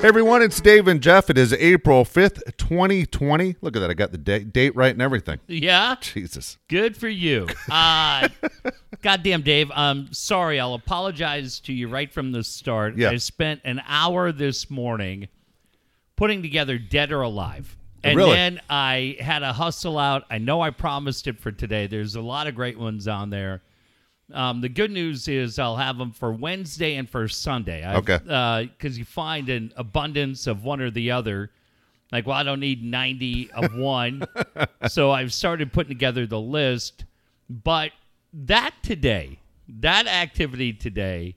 Hey everyone, it's Dave and Jeff. It is April 5th, 2020. Look at that. I got the date, date right and everything. Yeah, Jesus. good for you. Uh, goddamn, Dave. I'm sorry. I'll apologize to you right from the start. Yeah. I spent an hour this morning putting together Dead or Alive. And Really? then I had a hustle out. I know I promised it for today. There's a lot of great ones on there. Um, the good news is I'll have them for Wednesday and for Sunday. I've- Okay. Because you find an abundance of one or the other. Like, well, I don't need 90 of one. so I've started putting together the list. But that today, that activity today,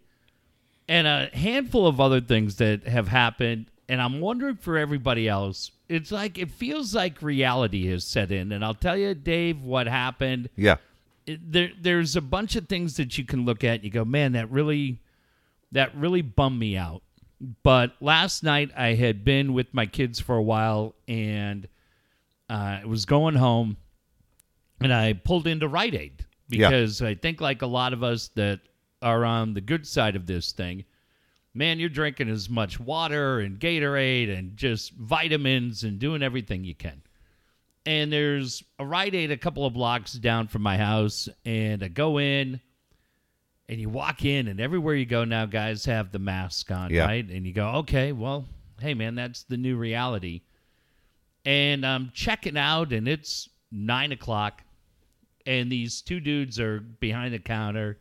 and a handful of other things that have happened, and I'm wondering for everybody else, it's like it feels like reality has set in. And I'll tell you, Dave, what happened Yeah. It- there there's a bunch of things that you can look at and you go, man, that really that really bummed me out. But last night I had been with my kids for a while and uh, I was going home and I pulled into Rite Aid Yeah. because I think like a lot of us that are on the good side of this thing, man, you're drinking as much water and Gatorade and just vitamins and doing everything you can and there's a Rite Aid a couple of blocks down from my house, and I go in, and you walk in, and everywhere you go now, guys have the mask on, Yeah. right? And you go, okay, well, hey, man, that's the new reality. And I'm checking out, and it's nine o'clock, and these two dudes are behind the counter,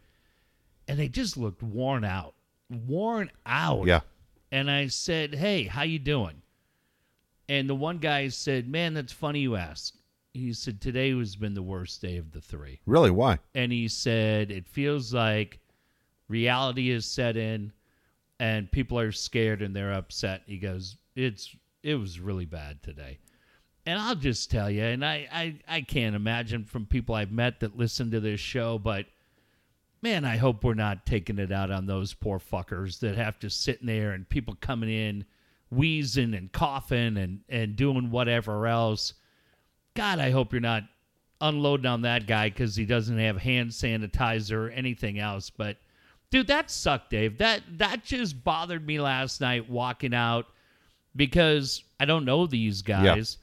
and they just looked worn out, worn out. Yeah. And I said, "Hey, how you doing?" And the one guy said, "Man, that's funny you ask." He said, "Today has been the worst day of the three. Really? Why? And he said, "It feels like reality is set in, and people are scared and they're upset." He goes, "It's it was really bad today." And I'll just tell you, and I, I, I can't imagine from people I've met that listen to this show, but man, I hope we're not taking it out on those poor fuckers that have to sit in there and people coming in wheezing and coughing and, and doing whatever else. God, I hope you're not unloading on that guy because he doesn't have hand sanitizer or anything else. But dude, that sucked, Dave. That that just bothered me last night walking out because I don't know these guys.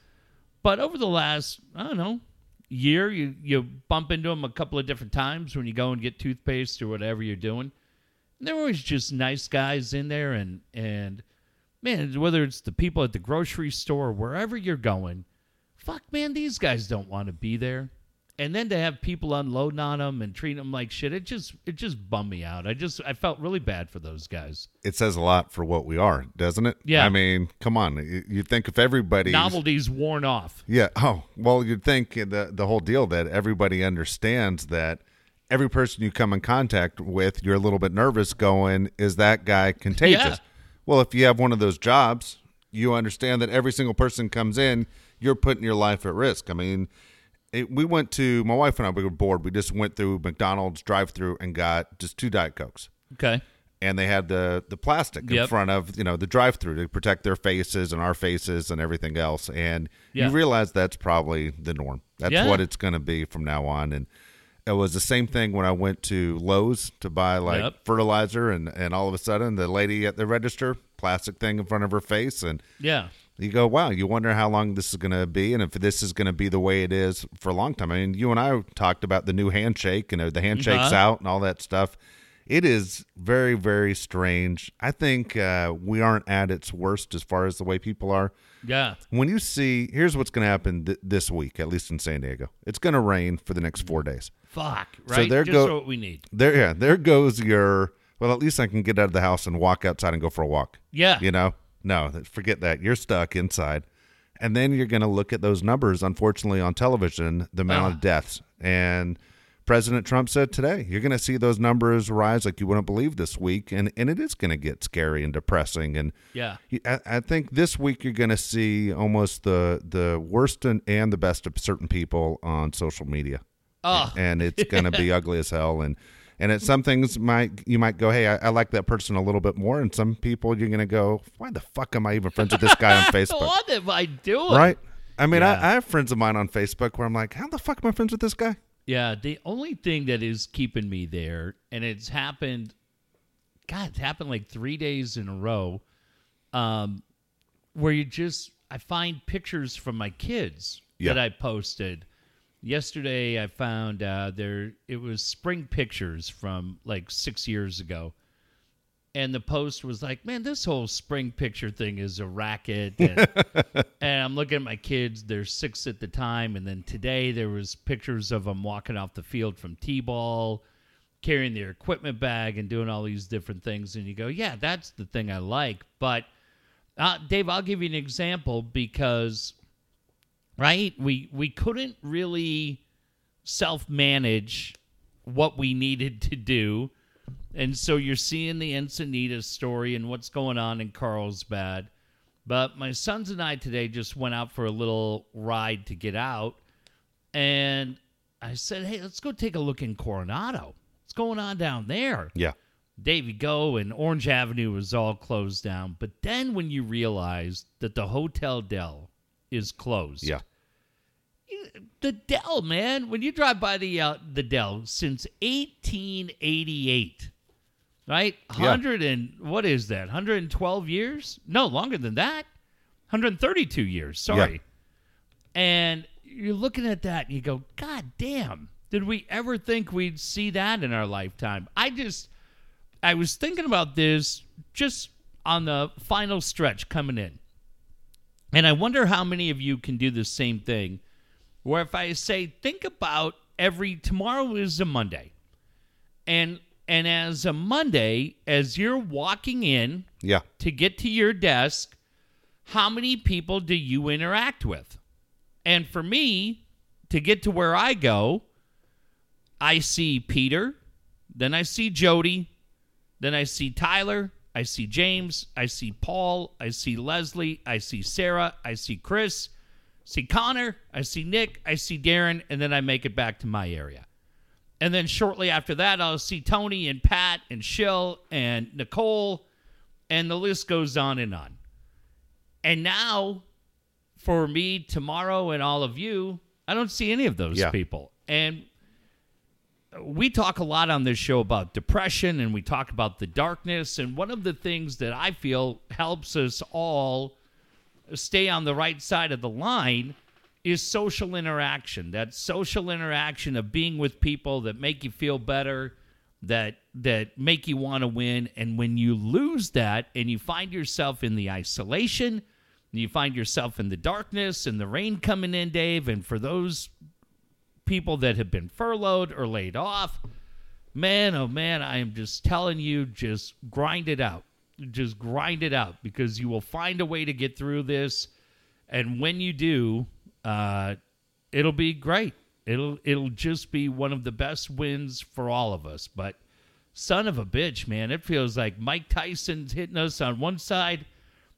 But over the last, I don't know, year, you you bump into them a couple of different times when you go and get toothpaste or whatever you're doing. And they're always just nice guys in there, and and man, whether it's the people at the grocery store wherever you're going, fuck, man, these guys don't want to be there. And then to have people unloading on them and treating them like shit, it just it just bummed me out. I just I felt really bad for those guys. It says a lot for what we are, doesn't it? Yeah. I mean, come on. You, think if everybody. Novelty's worn off. Yeah. Oh, well, you'd think the the whole deal that everybody understands that every person you come in contact with, you're a little bit nervous going, is that guy contagious? Yeah. Well, if you have one of those jobs, you understand that every single person comes in, you're putting your life at risk. I mean, it, we went to my wife and I. We were bored. We just went through McDonald's drive-through and got just two diet cokes Okay. and they had the the plastic in front of you know the drive through to protect their faces and our faces and everything else and Yeah. you realize that's probably the norm that's Yeah. what it's going to be from now on and it was the same thing when I went to Lowe's to buy like Yep. fertilizer and and all of a sudden the lady at the register plastic thing in front of her face and Yeah. you go, wow, you wonder how long this is going to be and if this is going to be the way it is for a long time. I mean, you and I talked about the new handshake and uh, the handshake's Uh-huh. out and all that stuff. It is very, very strange. I think uh, we aren't at its worst as far as the way people are. Yeah. When you see, here's what's going to happen th- this week, at least in San Diego. It's going to rain for the next four days. Fuck. Right. So there just go- what we need. There, yeah, there goes your. Well, at least I can get out of the house and walk outside and go for a walk. Yeah. You know, no, forget that. You're stuck inside. And then you're going to look at those numbers, unfortunately, on television, the amount Ah. of deaths. And President Trump said today, you're going to see those numbers rise like you wouldn't believe this week. And, and it is going to get scary and depressing. And Yeah. I, I think this week you're going to see almost the, the worst and, and the best of certain people on social media Oh. and it's going to be ugly as hell. And and it, some things might you might go, hey, I, I like that person a little bit more, and some people you're going to go, why the fuck am I even friends with this guy on Facebook? what am I doing? right? I mean, Yeah. I, I have friends of mine on Facebook where I'm like, how the fuck am I friends with this guy? Yeah, the only thing that is keeping me there, and it's happened, God, it's happened like three days in a row. Um, where you just I find pictures from my kids Yeah. that I posted. Yesterday I found uh, there it was spring pictures from like six years ago. And the post was like, Man, this whole spring picture thing is a racket. And, and I'm looking at my kids, they're six at the time, and then today there was pictures of them walking off the field from T ball, carrying their equipment bag and doing all these different things. And you go, Yeah, that's the thing I like. But uh, Dave, I'll give you an example because, right, we we couldn't really self manage what we needed to do, and so you're seeing the Encinitas story and what's going on in Carlsbad. But my sons and I today just went out for a little ride to get out, and I said, "Hey, let's go take a look in Coronado. What's going on down there?" Yeah. Davy Go and Orange Avenue was all closed down. But then when you realize that the Hotel Del is closed, Yeah. the Del, man, when you drive by the uh, the Del since 1888, right? Yeah. 100 and what is that? 112 years? No, longer than that. 132 years. Sorry. Yeah. And you're looking at that and you go, God damn, did we ever think we'd see that in our lifetime? I just, I was thinking about this just on the final stretch coming in. And I wonder how many of you can do the same thing. Where if I say, think about every tomorrow is a Monday. And and as a Monday, as you're walking in Yeah. to get to your desk, how many people do you interact with? And for me, to get to where I go, I see Peter, then I see Jody, then I see Tyler, I see James, I see Paul, I see Leslie, I see Sarah, I see Chris, I see Connor, I see Nick, I see Darren, and then I make it back to my area. And then shortly after that, I'll see Tony and Pat and Shill and Nicole, and the list goes on and on. And now, for me, tomorrow, and all of you, I don't see any of those Yeah. people. And we talk a lot on this show about depression and we talk about the darkness. And one of the things that I feel helps us all stay on the right side of the line is social interaction. That social interaction of being with people that make you feel better, that that make you want to win. And when you lose that and you find yourself in the isolation, you find yourself in the darkness and the rain coming in, Dave, and for those people that have been furloughed or laid off. Man, oh man, I am just telling you, just grind it out. Just grind it out because you will find a way to get through this. And when you do, uh, it'll be great. It'll it'll just be one of the best wins for all of us. But son of a bitch, man, it feels like Mike Tyson's hitting us on one side,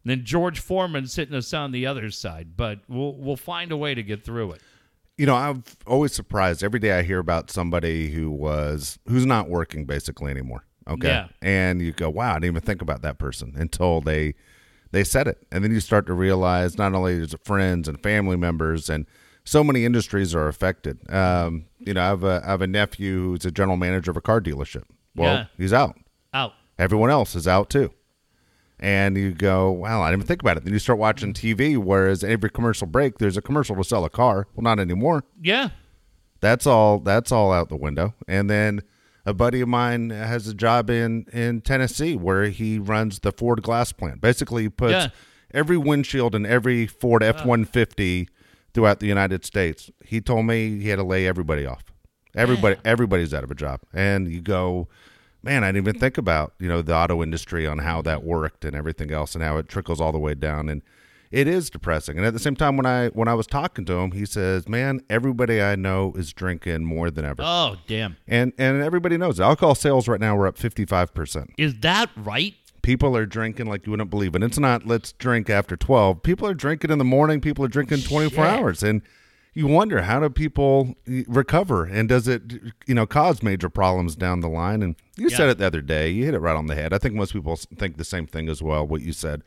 and then George Foreman's hitting us on the other side. But we'll we'll find a way to get through it. You know, I'm always surprised every day I hear about somebody who was who's not working basically anymore. Okay. Yeah. And you go, wow, I didn't even think about that person until they they said it. And then you start to realize not only is it friends and family members and so many industries are affected. Um, you know, I have a I have a nephew who's a general manager of a car dealership. Well, Yeah. he's out. Out. Everyone else is out too. And you go, well, I didn't even think about it. Then you start watching mm. TV, whereas every commercial break, there's a commercial to sell a car. Well, not anymore. Yeah. That's all. That's all out the window. And then a buddy of mine has a job in in Tennessee where he runs the Ford glass plant. Basically, he puts Yeah. every windshield in every Ford F one fifty throughout the United States. He told me he had to lay everybody off. Everybody, everybody's out of a job, and you go, man, I didn't even think about you know the auto industry on how that worked and everything else, and how it trickles all the way down, and it is depressing. And at the same time, when I when I was talking to him, he says, man, everybody I know is drinking more than ever. Oh, damn. And and everybody knows alcohol sales right now we're up 55%. Is that right? People are drinking like you wouldn't believe. And it's not let's drink after 12. People are drinking in the morning, people are drinking 24 hours and you wonder how do people recover? And does it you know cause major problems down the line? And you said it the other day you hit it right on the head. I think most people think the same thing as well what you said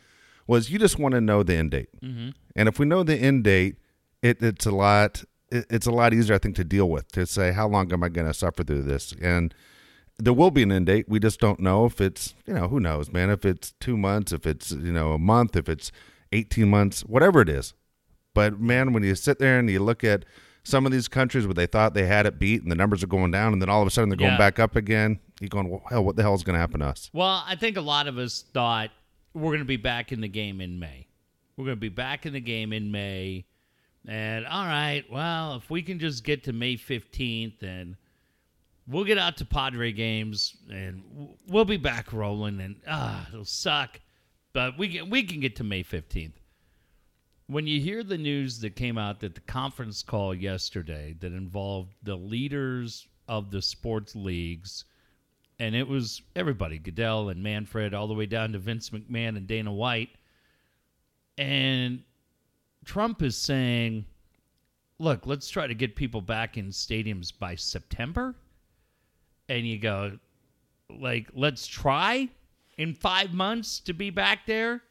was you just want to know the end date. Mm-hmm. and if we know the end date it, it's a lot it, it's a lot easier i think to deal with to say how long am i going to suffer through this? And there will be an end date. We just don't know if it's you know who knows man if it's two months if it's you know a month if it's 18 months, whatever it is. But man, when you sit there and you look at some of these countries where they thought they had it beat and the numbers are going down and then all of a sudden they're going Yeah. back up again, you're going, well, hell, what the hell is going to happen to us? Well, I think a lot of us thought we're going to be back in the game in May. We're going to be back in the game in May. And all right, well, if we can just get to May 15th and we'll get out to Padre games and we'll be back rolling and ah, it'll suck, but we can we can get to May 15th. When you hear the news that came out that the conference call yesterday that involved the leaders of the sports leagues and it was everybody Goodell and Manfred all the way down to Vince McMahon and Dana White. And Trump is saying, look, let's try to get people back in stadiums by September. And you go, like, let's try in five months to be back there.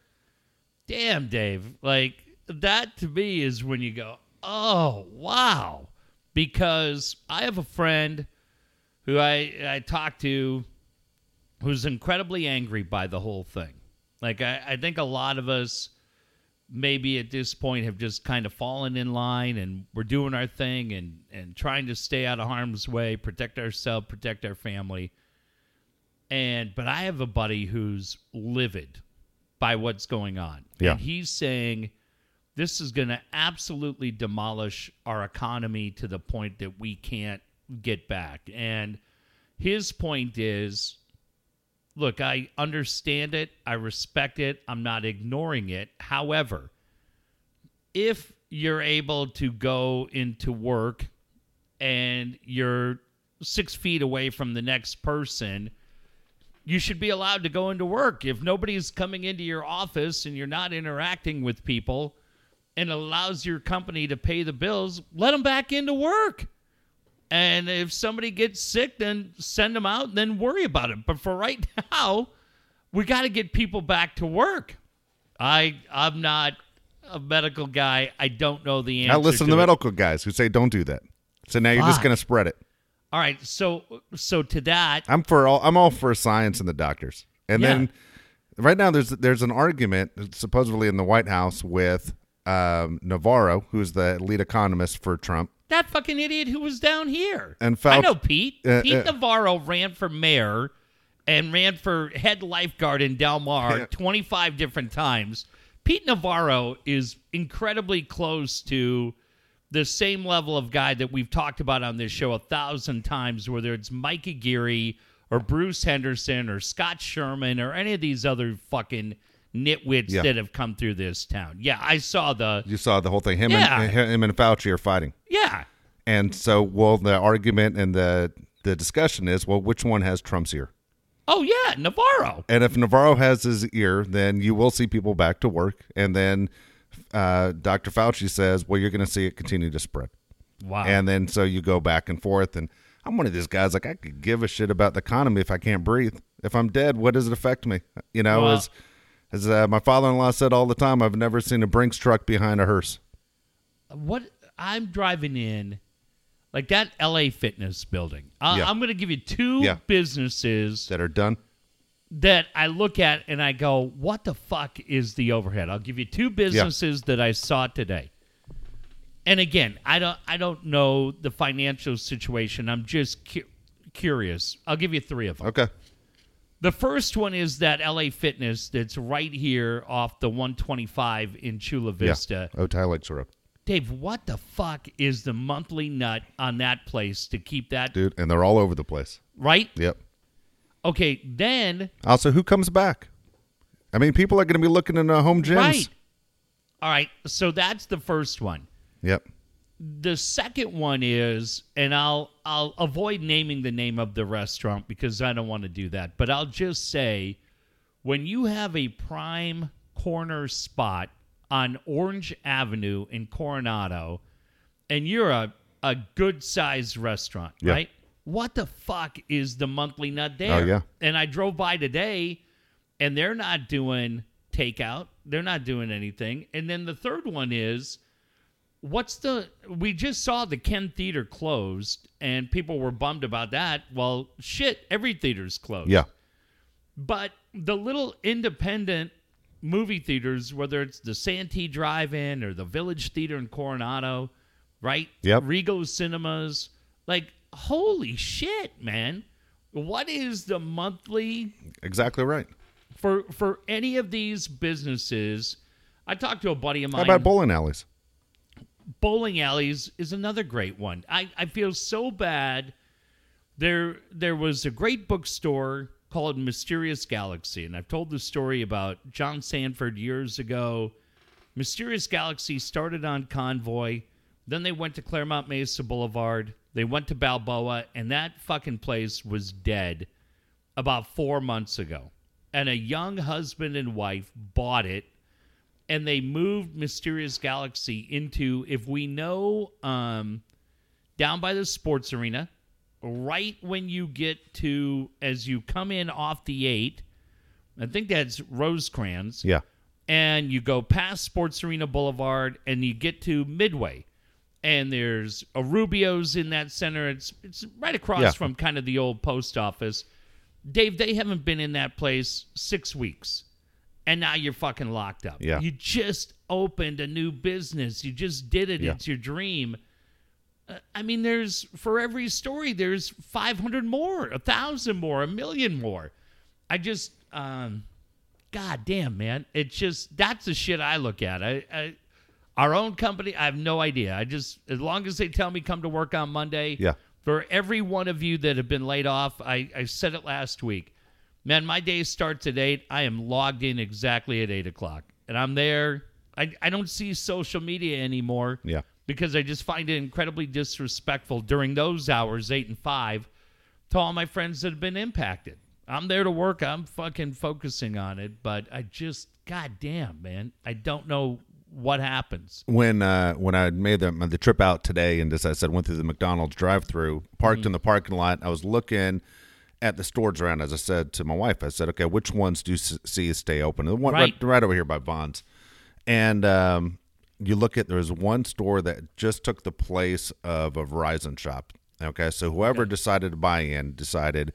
Damn, Dave. Like, that to me is when you go, oh, wow. Because I have a friend who I, I talked to who's incredibly angry by the whole thing. Like, I, I think a lot of us maybe at this point have just kind of fallen in line and we're doing our thing and, and trying to stay out of harm's way, protect ourselves, protect our family. And but I have a buddy who's livid by what's going on. Yeah. And he's saying this is going to absolutely demolish our economy to the point that we can't get back. And his point is look, I understand it. I respect it. I'm not ignoring it. However, if you're able to go into work and you're six feet away from the next person, you should be allowed to go into work. If nobody's coming into your office and you're not interacting with people and allows your company to pay the bills, let them back into work. And if somebody gets sick, then send them out, and then worry about it. But for right now, we got to get people back to work. I I'm not a medical guy. I don't know the answer. I listen to the medical guys who say don't do that. So now you're just going to spread it. All right, so so to that, I'm for all. I'm all for science and the doctors. And Yeah. then right now there's there's an argument supposedly in the White House with um, Navarro, who's the lead economist for Trump. that fucking idiot who was down here. And I know Pete. Uh, Pete uh, Navarro ran for mayor and ran for head lifeguard in Del Mar Yeah. 25 different times. Pete Navarro is incredibly close to the same level of guy that we've talked about on this show a thousand times, whether it's Mike Aguirre or Bruce Henderson or Scott Sherman or any of these other fucking nitwits Yeah. that have come through this town. Yeah, I saw the. You saw the whole thing. Him Yeah. and him and Fauci are fighting. Yeah. And so, well, the argument and the the discussion is, well, which one has Trump's ear? Oh, yeah, Navarro. And if Navarro has his ear, then you will see people back to work. And then uh, Dr. Fauci says, well, you're going to see it continue to spread. Wow. And then so you go back and forth. And I'm one of these guys, like, I could give a shit about the economy if I can't breathe. If I'm dead, what does it affect me? You know, Well- as, as uh, my father in law said all the time, I've never seen a Brinks truck behind a hearse. what I'm driving in, like that LA Fitness building. I, Yeah. I'm going to give you two Yeah. businesses that are done. that I look at and I go, "What the fuck is the overhead?" I'll give you two businesses that I saw today. And again, I don't I don't know the financial situation. I'm just cu- curious. I'll give you three of them. Okay. The first one is that LA Fitness that's right here off the 125 in Chula Vista. Yeah. Otay Lakes Road. Dave, what the fuck is the monthly nut on that place to keep that Dude, and they're all over the place. right? Yep. Okay, then Also, who comes back? I mean, people are going to be looking in uh, home gyms. right. All right, so that's the first one. Yep. The second one is, and I'll I'll avoid naming the name of the restaurant because I don't want to do that, but I'll just say when you have a prime corner spot on Orange Avenue in Coronado and you're a, a good sized restaurant, Yeah. right? What the fuck is the monthly nut oh, there? Oh, yeah. And I drove by today and they're not doing takeout. They're not doing anything. And then the third one is what's the we just saw the Ken Theater closed and people were bummed about that. Well, shit, every theater's closed. Yeah. But the little independent movie theaters, whether it's the Santee Drive-In or the Village Theater in Coronado, right? Yep. Regal Cinemas. Like, holy shit, man! What is the monthly Exactly right. for for any of these businesses? I talked to a buddy of mine How about bowling alleys? Bowling alleys is another great one. I, I feel so bad. There there was a great bookstore called Mysterious Galaxy, and I've told the story about John Sandford years ago. Mysterious Galaxy started on Convoy, then they went to Clairemont Mesa Boulevard, they went to Balboa, and that fucking place was dead about four months ago. And a young husband and wife bought it and they moved Mysterious Galaxy into if we know um, down by the sports arena, right when you get to as you come in off the eight, I think that's Rosecrans, Yeah. and you go past Sports Arena Boulevard and you get to Midway. And there's a Rubio's in that center. It's it's right across Yeah. from kind of the old post office. Dave, they haven't been in that place six weeks and now you're fucking locked up. Yeah. You just opened a new business. You just did it. Yeah. It's your dream. Uh, I mean, there's for every story, there's 500 more, a thousand more, a million more. I just, um, god damn, man, it's just that's the shit I look at. I, I, our own company, I have no idea. I just, as long as they tell me come to work on Monday, Yeah. for every one of you that have been laid off, I, I said it last week. Man, my day starts at 8. I am logged in exactly at 8 o'clock. And I'm there. I, I don't see social media anymore Yeah. because I just find it incredibly disrespectful during those hours, 8 and 5, to all my friends that have been impacted. I'm there to work. I'm fucking focusing on it. But I just, god damn, man. I don't know what happens. when uh, when I made the the trip out today, and as I said, went through the McDonald's drive-through, parked in the parking lot. I was looking at the stores around. As I said to my wife, I said, "Okay, which ones do you see stay open?" The one right. Right. right, over here by Bonds, and um, you look at there's one store that just took the place of a Verizon shop. Okay, so whoever decided to buy in decided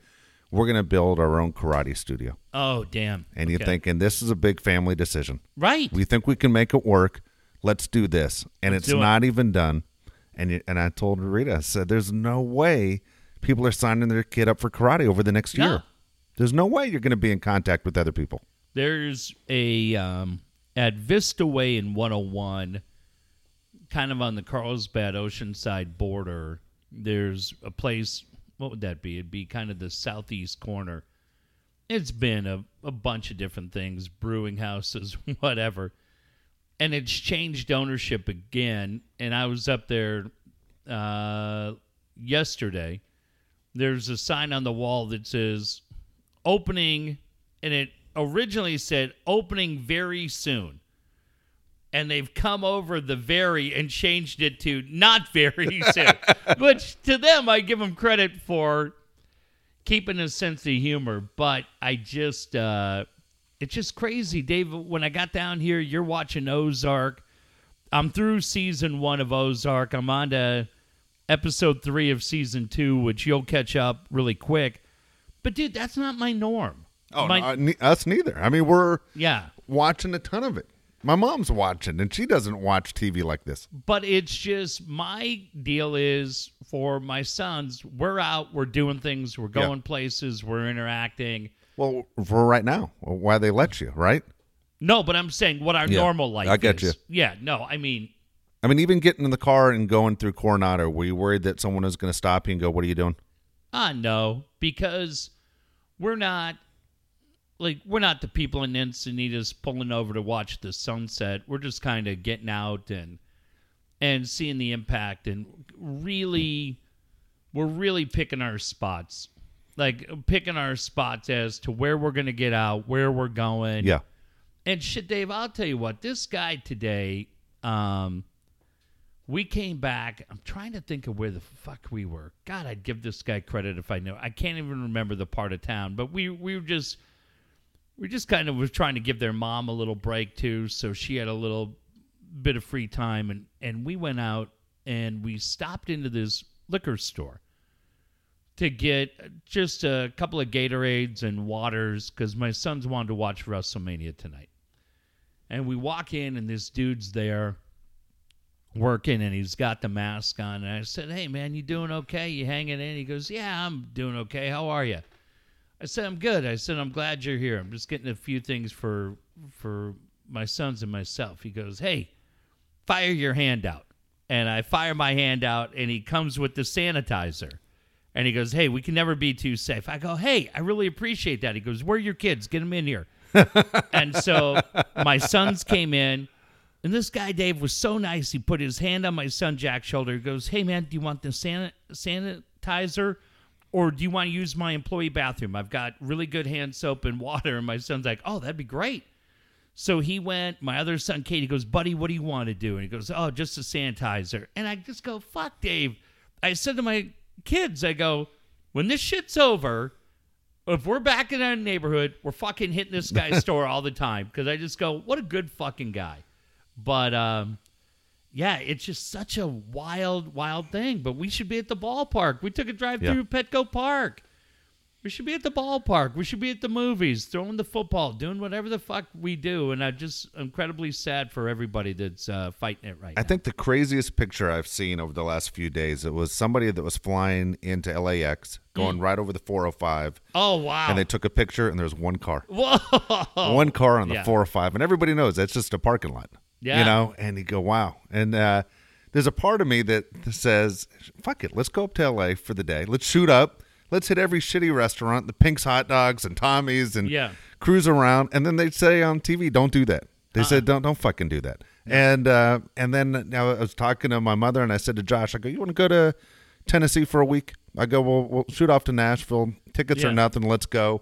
we're going to build our own karate studio, Oh, damn. and you're Okay. thinking this is a big family decision. Right. We think we can make it work. Let's do this. And Let's it's do it. not even done. And you, and I told Rita, I said, "There's no way people are signing their kid up for karate over the next No. year. There's no way you're going to be in contact with other people." There's a um, at Vista Way in 101, kind of on the Carlsbad Oceanside border. There's a place. What would that be? It'd be kind of the southeast corner. It's been a, a bunch of different things, brewing houses, whatever. And it's changed ownership again. And I was up there uh, yesterday. There's a sign on the wall that says opening, and it originally said opening very soon. And they've come over the very and changed it to not very soon. Which to them, I give them credit for keeping a sense of humor. But I just, uh, it's just crazy, Dave. When I got down here, you're watching Ozark. I'm through season one of Ozark. I'm on to episode three of season two, which you'll catch up really quick. But dude, that's not my norm. Oh, My- no, uh, ne- us neither. I mean, we're yeah. watching a ton of it. My mom's watching, and she doesn't watch TV like this. But it's just my deal is for my sons, we're out, we're doing things, we're Yeah. going places, we're interacting. Well, for right now, why they let you, right? No, but I'm saying what our Yeah, normal life I get is. you. Yeah, no, I mean, I mean, even getting in the car and going through Coronado, were you worried that someone was going to stop you and go, "What are you doing?" Ah, no, because we're not like we're not the people in Encinitas pulling over to watch the sunset. We're just kind of getting out and and seeing the impact and really we're really picking our spots. Like picking our spots as to where we're going to get out, where we're going. Yeah, And shit, Dave, I'll tell you what, this guy today, um, we came back. I'm trying to think of where the fuck we were. God, I'd give this guy credit if I knew. I can't even remember the part of town, but we we were just we just kind of was trying to give their mom a little break too, so she had a little bit of free time, and and we went out and we stopped into this liquor store to get just a couple of Gatorades and waters because my sons wanted to watch WrestleMania tonight. And we walk in, and this dude's there working, and he's got the mask on. And I said, "Hey, man, you doing okay? You hanging in?" He goes, "Yeah, I'm doing okay. How are you?" I said, "I'm good." I said, "I'm glad you're here. I'm just getting a few things for for my sons and myself." He goes, "Hey, fire your hand out." And I fire my hand out, and he comes with the sanitizer. And he goes, Hey, we can never be too safe. I go, Hey, I really appreciate that. He goes, Where are your kids? Get them in here. and so my sons came in, and this guy, Dave, was so nice. He put his hand on my son Jack's shoulder. He goes, Hey, man, do you want the san- sanitizer? Or do you want to use my employee bathroom? I've got really good hand soap and water. And my son's like, Oh, that'd be great. So he went, my other son, Katie, goes, Buddy, what do you want to do? And he goes, Oh, just a sanitizer. And I just go, Fuck, Dave. I said to my kids, I go, When this shit's over, if we're back in our neighborhood, we're fucking hitting this guy's store all the time. Because I just go, What a good fucking guy. But, um, yeah, it's just such a wild, wild thing. But we should be at the ballpark. We took a drive Yeah. through Petco Park. We should be at the ballpark. We should be at the movies, throwing the football, doing whatever the fuck we do. And I'm just incredibly sad for everybody that's uh, fighting it right I now. think the craziest picture I've seen over the last few days it was somebody that was flying into LAX, going Mm. right over the 405, oh wow! and they took a picture, and there's one car, Whoa! one car on the yeah. 405, and everybody knows that's just a parking lot. Yeah. you know, and you go, wow. And uh, there's a part of me that says, fuck it, let's go up to LA for the day. Let's shoot up. Let's hit every shitty restaurant, the Pink's hot dogs and Tommy's, and Yeah. cruise around. And then they'd say on TV, don't do that. They Uh-uh. said, don't don't fucking do that. And uh, and then now I was talking to my mother, and I said to Josh, I go, you want to go to Tennessee for a week? I go, well, we'll shoot off to Nashville. Tickets Yeah. are nothing. Let's go.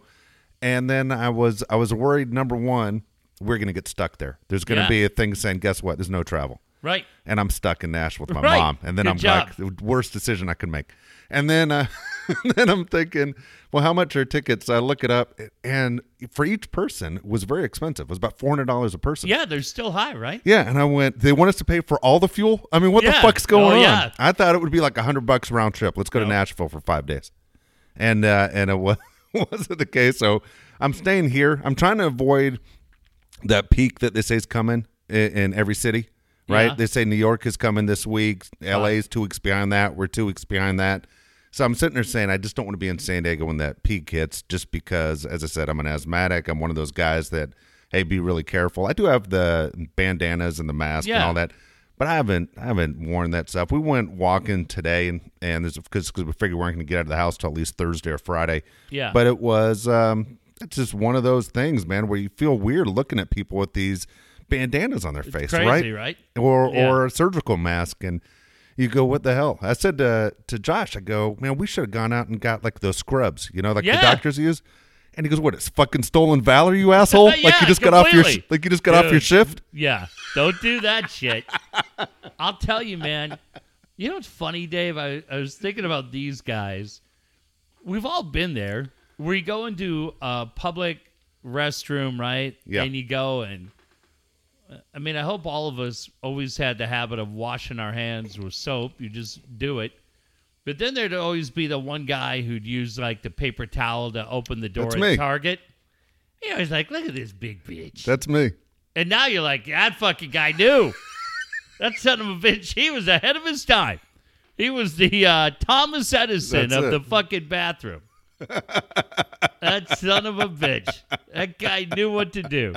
And then I was I was worried. Number one, we're gonna get stuck there. There's gonna Yeah. be a thing saying, guess what? There's no travel, right. and I'm stuck in Nashville with my Right. mom. And then Good I'm job. like, the worst decision I could make. And then uh, then I'm thinking, well, how much are tickets? I look it up, and for each person, it was very expensive. It was about four hundred dollars a person. Yeah, they're still high, right? Yeah, and I went. They want us to pay for all the fuel. I mean, what the Yeah. fuck's going Oh, on? yeah. I thought it would be like a hundred bucks round trip. Let's go to Nashville for five days, and uh, and it was, wasn't the case. So I'm staying here. I'm trying to avoid that peak that they say is coming in, in every city. Right? Yeah. They say New York is coming this week. LA is two weeks behind that. We're two weeks behind that. So I'm sitting there saying I just don't want to be in San Diego when that peak hits, just because, as I said, I'm an asthmatic. I'm one of those guys that, hey, be really careful. I do have the bandanas and the mask and all that, but I haven't I haven't worn that stuff. We went walking today, and and there's because because we figured we weren't going to get out of the house till at least Thursday or Friday. Yeah. But it was um, it's just one of those things, man, where you feel weird looking at people with these bandanas on their face, Crazy, right? right? or Yeah. or a surgical mask and you go what the hell i said to, to josh i go man we should have gone out and got like those scrubs you know like the doctors use and he goes what it's fucking stolen valor you asshole like Yeah, you just got off your sh- like you just got off your shift Yeah, don't do that shit. I'll tell you, man. You know what's funny, Dave? I, I was thinking about these guys. We've all been there where you go into a public restroom, right? Yeah. And you go and, I mean, I hope all of us always had the habit of washing our hands with soap. You just do it. But then there'd always be the one guy who'd use like the paper towel to open the door That's at me. Target. You know, he's like, look at this big bitch. that's me And now you're like, that fucking guy knew. that son of a bitch, he was ahead of his time. He was the uh, Thomas Edison That's of it. the fucking bathroom. That son of a bitch. That guy knew what to do.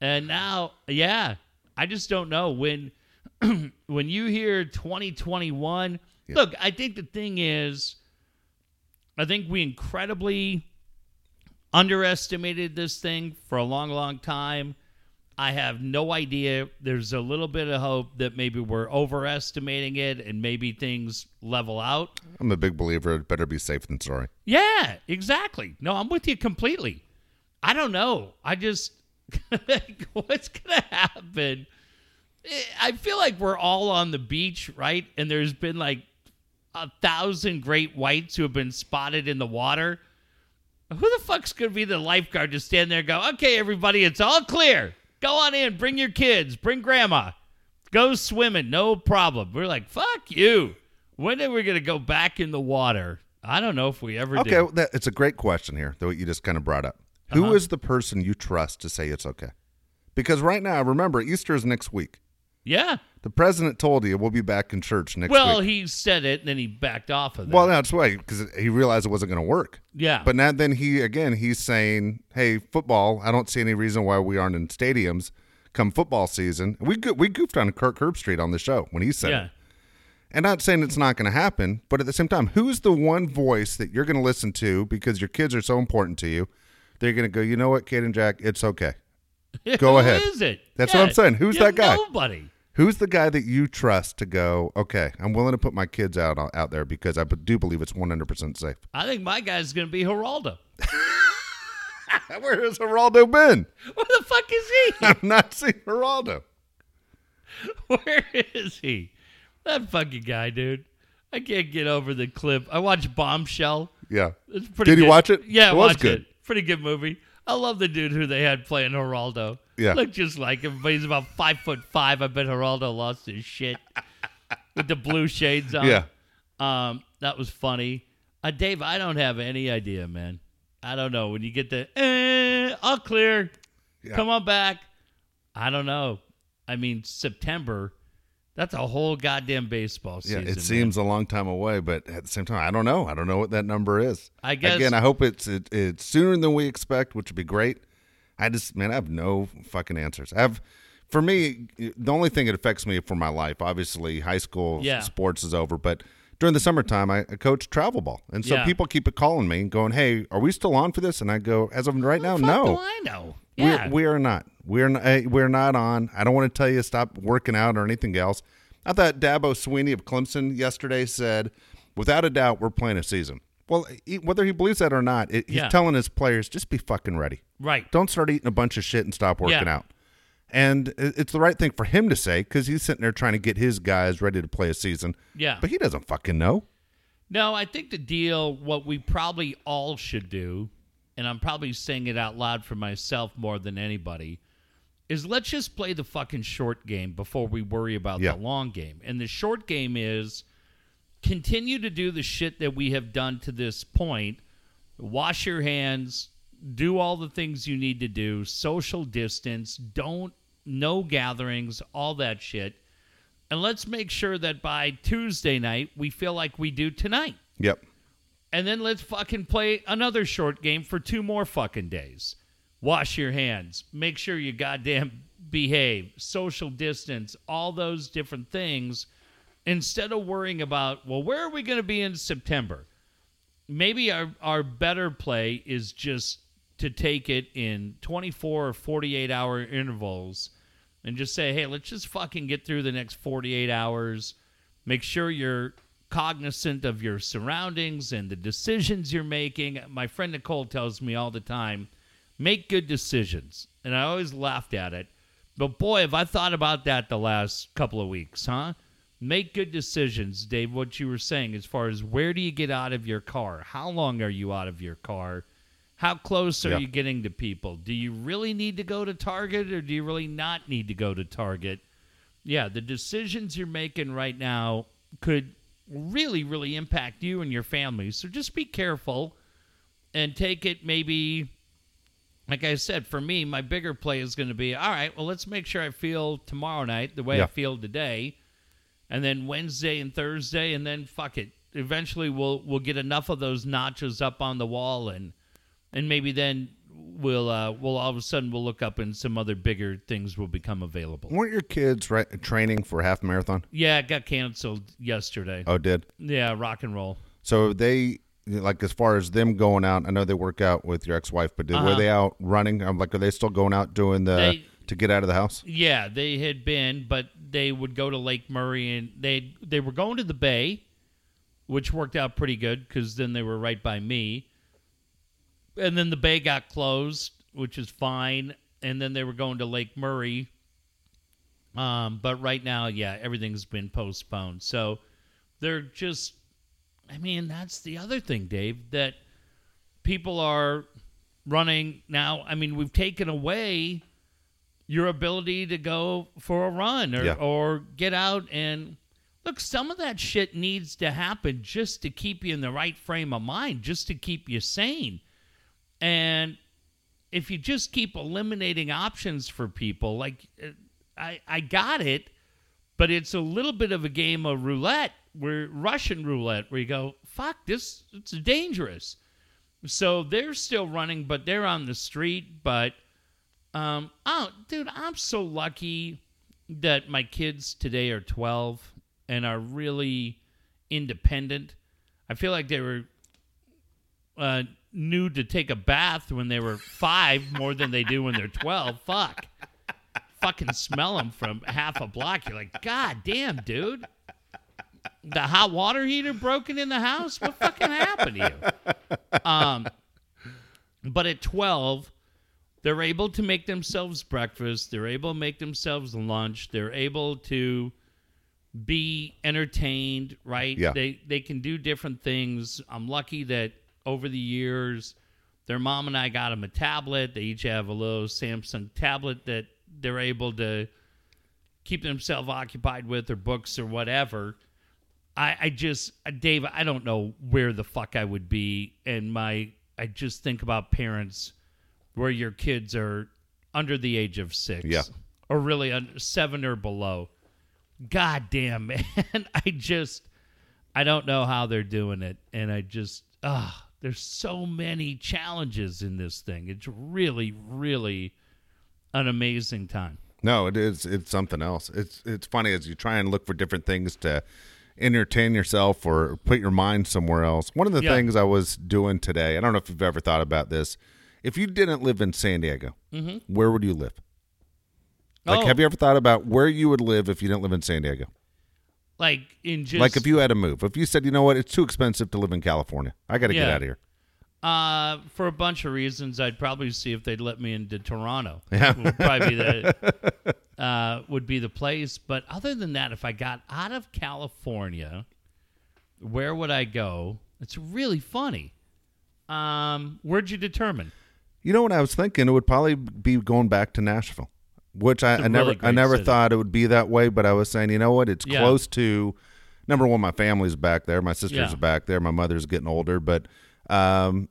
And now, yeah, I just don't know when when you hear 2021. Yeah. Look, I think the thing is, I think we incredibly underestimated this thing for a long, long time. I have no idea. There's a little bit of hope that maybe we're overestimating it and maybe things level out. i'm a big believer it better be safe than sorry Yeah, exactly. No, I'm with you completely. I don't know. I just what's gonna happen? Eh, I feel like we're all on the beach, right? And there's been like a thousand great whites who have been spotted in the water. Who the fuck's gonna be the lifeguard to stand there and go, okay, everybody, it's all clear. Go on in, bring your kids, bring grandma. Go swimming, no problem. We're like, fuck you. When are we gonna go back in the water? I don't know if we ever okay do. well, it's a great question here that you just kind of brought up Who is Uh-huh. the person you trust to say it's okay Because right now, remember, Easter is next week. Yeah. The president told you we'll be back in church next Well, week. Well, he said it, and then he backed off of that. well, that's why because he realized it wasn't going to work. yeah. But now then he again he's saying, "Hey, football. I don't see any reason why we aren't in stadiums come football season." We go- we goofed on Kirk Herbstreit on the show when he said yeah. it. And not saying it's not going to happen, but at the same time, who's the one voice that you're going to listen to because your kids are so important to you? They're going to go, you know what, Kate and Jack, it's okay. Go Who ahead. is it? That's what I'm saying. Who's You that guy? Nobody. Who's the guy that you trust to go? Okay, I'm willing to put my kids out uh, out there because I do believe it's 100 percent safe. I think my guy's going to be Geraldo. Where has Geraldo been? Where the fuck is he? I've not seen Geraldo. Where is he? That fucking guy, dude. I can't get over the clip. I watched Bombshell. Yeah. It's pretty Did you watch it? Yeah, It was good. it. Pretty good movie. I love the dude who they had playing Geraldo. Yeah. Looked just like him, but he's about five foot five. I bet Geraldo lost his shit with the blue shades on. Yeah. Um, that was funny. Uh, Dave, I don't have any idea, man. I don't know. When you get the, eh, all clear, Yeah. come on back. I don't know. I mean, September, that's a whole goddamn baseball season. Yeah, it man. seems a long time away, but at the same time, I don't know. I don't know what that number is. I guess- again, I hope it's it, it's sooner than we expect, which would be great. I just, man, I have no fucking answers. I have, for me, the only thing that affects me for my life, obviously, high school Yeah. sports is over, but during the summertime, I, I coach travel ball, and so Yeah. people keep calling me, going, "Hey, are we still on for this?" And I go, "As of right now, no." do I know? Yeah. We're, we are not. We're not, we're not on. I don't want to tell you to stop working out or anything else. I thought Dabo Swinney of Clemson yesterday said, without a doubt, we're playing a season. Well, he, whether he believes that or not, it, he's Yeah. telling his players just be fucking ready. right. Don't start eating a bunch of shit and stop working Yeah. out. And it's the right thing for him to say because he's sitting there trying to get his guys ready to play a season. Yeah. But he doesn't fucking know. No, I think the deal, what we probably all should do, and I'm probably saying it out loud for myself more than anybody, is let's just play the fucking short game before we worry about Yeah. the long game. And the short game is continue to do the shit that we have done to this point. Wash your hands, do all the things you need to do, social distance, don't no gatherings, all that shit. And let's make sure that by Tuesday night we feel like we do tonight. Yep. And then let's fucking play another short game for two more fucking days. Wash your hands. Make sure you goddamn behave. Social distance. All those different things. Instead of worrying about, well, where are we going to be in September? Maybe our, our better play is just to take it in 24 or 48 hour intervals and just say, hey, let's just fucking get through the next 48 hours. Make sure you're cognizant of your surroundings and the decisions you're making. My friend Nicole tells me all the time, make good decisions. And I always laughed at it. But boy, have I thought about that the last couple of weeks, huh? Make good decisions, Dave. What you were saying as far as where do you get out of your car? How long are you out of your car? How close are Yeah. you getting to people? Do you really need to go to Target or do you really not need to go to Target? Yeah, the decisions you're making right now could really, really impact you and your family. So just be careful and take it maybe like I said, for me, my bigger play is going to be all right, well, let's make sure I feel tomorrow night the way Yeah. I feel today. And then Wednesday and Thursday, and then fuck it. Eventually, we'll we'll get enough of those notches up on the wall, and and maybe then we'll uh, we'll all of a sudden we'll look up and some other bigger things will become available. Weren't your kids right, training for half marathon? Yeah, it got canceled yesterday. Oh, did? Yeah, rock and roll. So they like as far as them going out. I know they work out with your ex-wife, but did, were Uh-huh. they out running? I'm like, are they still going out doing the They- to get out of the house? Yeah, they had been, but they would go to Lake Murray and they they were going to the bay, which worked out pretty good because then they were right by me. And then the bay got closed, which is fine. And then they were going to Lake Murray. Um, but right now, yeah, everything's been postponed. So they're just, I mean, that's the other thing, Dave, that people are running now. I mean, we've taken away your ability to go for a run or, Yeah. or get out and look some of that shit needs to happen just to keep you in the right frame of mind just to keep you sane and if you just keep eliminating options for people, like uh, I I got it, but it's a little bit of a game of roulette, where Russian roulette, where you go, fuck this, it's dangerous. So they're still running, but they're on the street. But um, oh, dude, I'm so lucky that my kids today are 12 and are really independent. I feel like they were uh, to take a bath when they were five more than they do when they're 12. Fuck. Fucking smell them from half a block. You're like, God damn, dude. The hot water heater broken in the house? What fucking happened to you? Um, but at 12, they're able to make themselves breakfast. They're able to make themselves lunch. They're able to be entertained, right? Yeah. They they can do different things. I'm lucky that over the years, their mom and I got them a tablet. They each have a little Samsung tablet that they're able to keep themselves occupied with, or books, or whatever. I, I just, uh, Dave, I don't know where the fuck I would be, and my, I just think about parents where your kids are under the age of six, Yeah. or really un- seven or below. God damn, man, I just, I don't know how they're doing it, and I just, ah, there's so many challenges in this thing. It's really, really an amazing time. No, it is. It's something else. It's it's funny as you try and look for different things to entertain yourself or put your mind somewhere else. One of the Yeah. things I was doing today, I don't know if you've ever thought about this. If you didn't live in San Diego, mm-hmm. where would you live? Like, Oh. have you ever thought about where you would live if you didn't live in San Diego? Like in just like, if you had to move, if you said, you know what, it's too expensive to live in California, I got to get out of here. Uh, for a bunch of reasons, I'd probably see if they'd let me into Toronto. Yeah. would probably be the uh, would be the place. But other than that, if I got out of California, where would I go? It's really funny. Um, where'd you determine? You know what I was thinking? It would probably be going back to Nashville, which I, I never, I never city. thought it would be that way. But I was saying, you know what? It's Yeah. close to. Number one, my family's back there. My sisters Yeah. are back there. My mother's getting older. But um,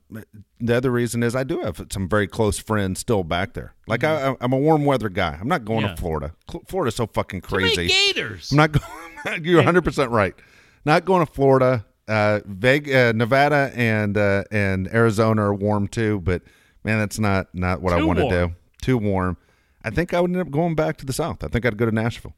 the other reason is I do have some very close friends still back there. Like I, I'm a warm weather guy. I'm not going Mm-hmm. Yeah. to Florida. Florida's so fucking crazy. Gators. I'm not going. You're 100 percent right. Not going to Florida. Uh, Veg, uh, Nevada and uh, and Arizona are warm too, but man, that's not not what I Too want to do. Too warm. I think I would end up going back to the south. I think I'd go to Nashville.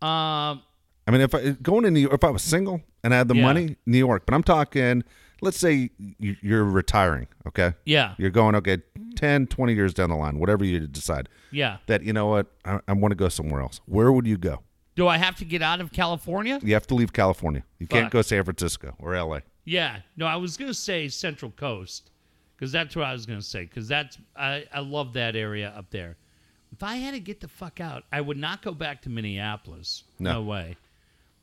Um, I mean, if I going to New York, if I was single and I had the Yeah. money, New York. But I'm talking. Let's say you- you're retiring. Okay. yeah, You're going okay 10, 20 years down the line, whatever you decide. yeah. That you know what, I, I want to go somewhere else. Where would you go? Do I have to get out of California? You have to leave California. You can't go San Francisco or L.A. Yeah. No, I was gonna say Central Coast because that's what I was gonna say because that's I I love that area up there. If I had to get the fuck out, I would not go back to Minneapolis. No. no way.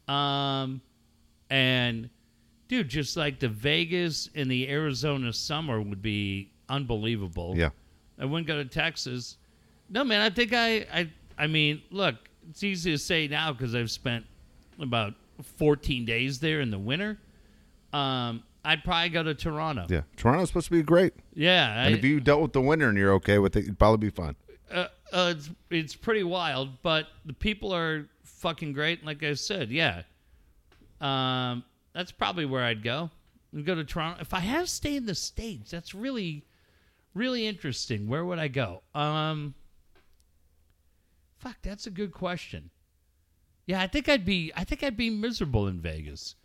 Um, and dude, just like the Vegas and the Arizona summer would be unbelievable. Yeah. I wouldn't go to Texas. No, man. I think I, I, I mean, look, it's easy to say now because I've spent about 14 days there in the winter. Um, I'd probably go to Toronto. Yeah, Toronto's supposed to be great. Yeah, I, And if you dealt with the winter and you're okay with it, it'd probably be fun. uh, uh, it's it's pretty wild, but the people are fucking great. Like I said, yeah, um, that's probably where I'd go. I'd go to Toronto. If I had to stay in the states, that's really, really interesting. Where would I go? Um, fuck, that's a good question. Yeah, I think I'd be. I think I'd be miserable in Vegas,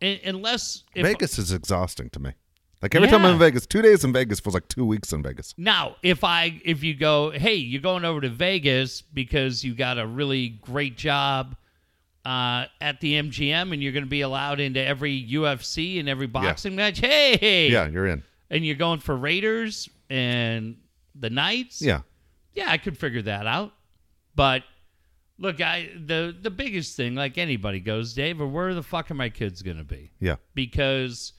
Un- unless if, Vegas is exhausting to me. Like every time I'm in Vegas, two days in Vegas feels like two weeks in Vegas. Now, if I if you go, hey, you're going over to Vegas because you got a really great job uh, at the MGM and you're going to be allowed into every UFC and every boxing match. Hey, Yeah, you're in. and you're going for Raiders and the Knights. Yeah, yeah, I could figure that out. But look, I the the biggest thing, like anybody goes, Dave, or where the fuck are my kids going to be? yeah, because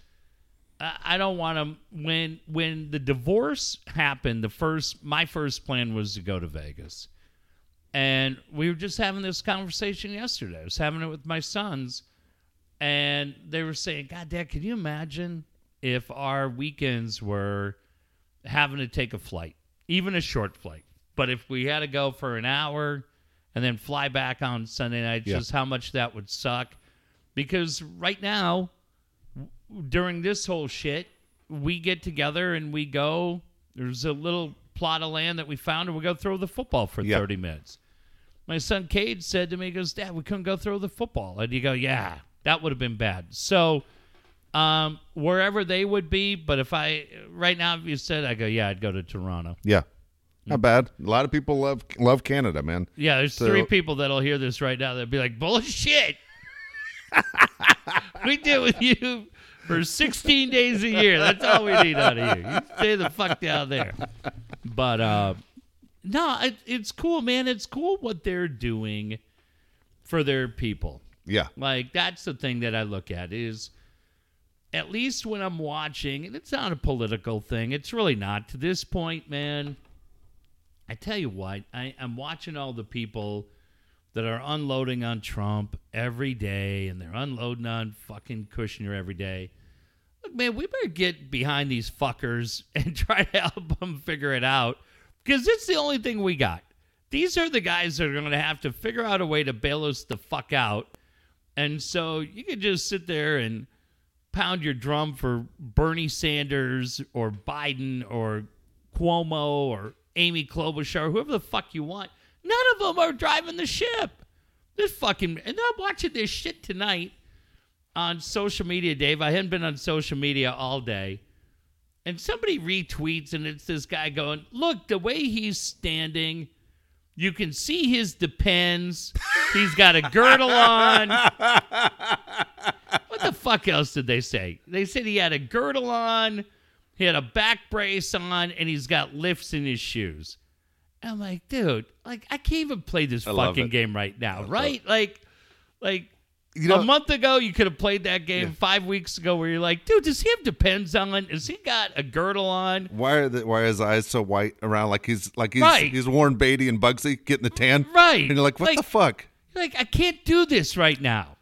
I I don't want to. When when the divorce happened, the first my first plan was to go to Vegas, and we were just having this conversation yesterday. I was having it with my sons, and they were saying, "God, Dad, can you imagine if our weekends were having to take a flight even a short flight. But if we had to go for an hour and then fly back on Sunday night, Yeah. just how much that would suck. Because right now, during this whole shit, we get together and we go. There's a little plot of land that we found, and we go throw the football for Yeah. 30 minutes. My son Cade said to me, he goes, Dad, we couldn't go throw the football. And you go, Yeah, that would have been bad. So, um, wherever they would be, but if I, right now, if you said, I go, Yeah, I'd go to Toronto. Yeah. Not bad. A lot of people love love Canada, man. Yeah, there's So- three people that'll hear this right now that'll be like, Bullshit. we deal with you for 16 days a year. That's all we need out of here. You stay the fuck down there. But uh, no, it, it's cool, man. It's cool what they're doing for their people. Yeah. Like that's the thing that I look at is at least when I'm watching, and it's not a political thing. It's really not to this point, man. I tell you what, I, I'm watching all the people that are unloading on Trump every day, and they're unloading on fucking Kushner every day. Look, man, we better get behind these fuckers and try to help them figure it out because it's the only thing we got. These are the guys that are going to have to figure out a way to bail us the fuck out. And so you can just sit there and pound your drum for Bernie Sanders or Biden or Cuomo or Amy Klobuchar, whoever the fuck you want. None of them are driving the ship. This fucking and I'm watching this shit tonight on social media, Dave. I hadn't been on social media all day. And somebody retweets and it's this guy going, Look, the way he's standing, you can see his depends. He's got a girdle on. What the fuck else did they say? They said he had a girdle on, he had a back brace on, and he's got lifts in his shoes. And I'm like, dude, like I can't even play this I fucking game right now, right? Like, like You know, a month ago you could have played that game. Five weeks ago, where you're like, dude, does he have depends on? Has he got a girdle on? why are the, why are his eyes so white around like he's like he's Right. he's Warren Beatty and Bugsy getting the tan? Right. And you're like, what Like- the fuck? Like, I can't do this right now.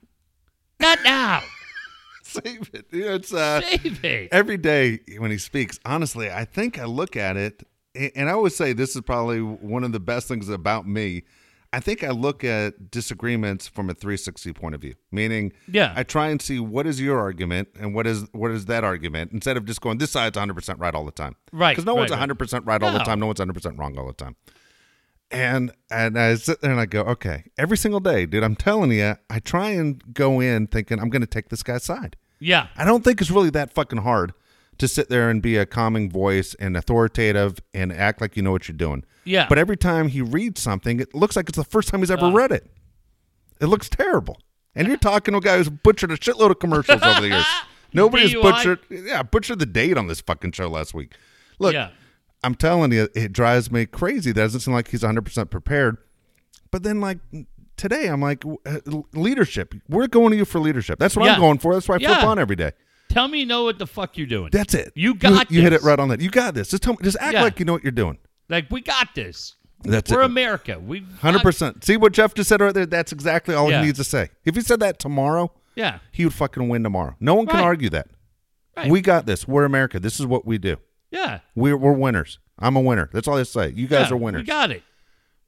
Not now. Save it. You know, it's uh Save it. every day when he speaks, honestly, I think I look at it, and I always say this is probably one of the best things about me. I think I look at disagreements from a 360 point of view, meaning Yeah. I try and see what is your argument and what is what is that argument instead of just going this side's 100 percent right all the time, Right, Because no right, one's right. 100 percent right all the time, no one's 100 percent wrong all the time. And and I sit there and I go, okay, every single day, dude. I'm telling you, I try and go in thinking I'm going to take this guy's side. Yeah. I don't think it's really that fucking hard to sit there and be a calming voice and authoritative and act like you know what you're doing. Yeah. But every time he reads something, it looks like it's the first time he's ever Uh. read it. It looks terrible. And you're talking to a guy who's butchered a shitload of commercials over the years. Nobody has DUI? butchered yeah, butchered the date on this fucking show last week. Look, Yeah. I'm telling you, it drives me crazy. That doesn't seem like he's 100% prepared. But then, like today, I'm like, uh, leadership. We're going to you for leadership. That's what Yeah. I'm going for. That's why I flip on every day. Tell me you know what the fuck you're doing. That's it. You got you, hit it right on that. You got this. Just tell me. Just act Yeah. like you know what you're doing. like we got this. That's We're it. America. We Hundred percent. See what Jeff just said right there. That's exactly all Yeah. he needs to say. If he said that tomorrow, Yeah. he would fucking win tomorrow. No one can Right. argue that. Right. We got this. We're America. This is what we do. Yeah. We're we're winners. I'm a winner. That's all I say. You guys Yeah, are winners. We got it.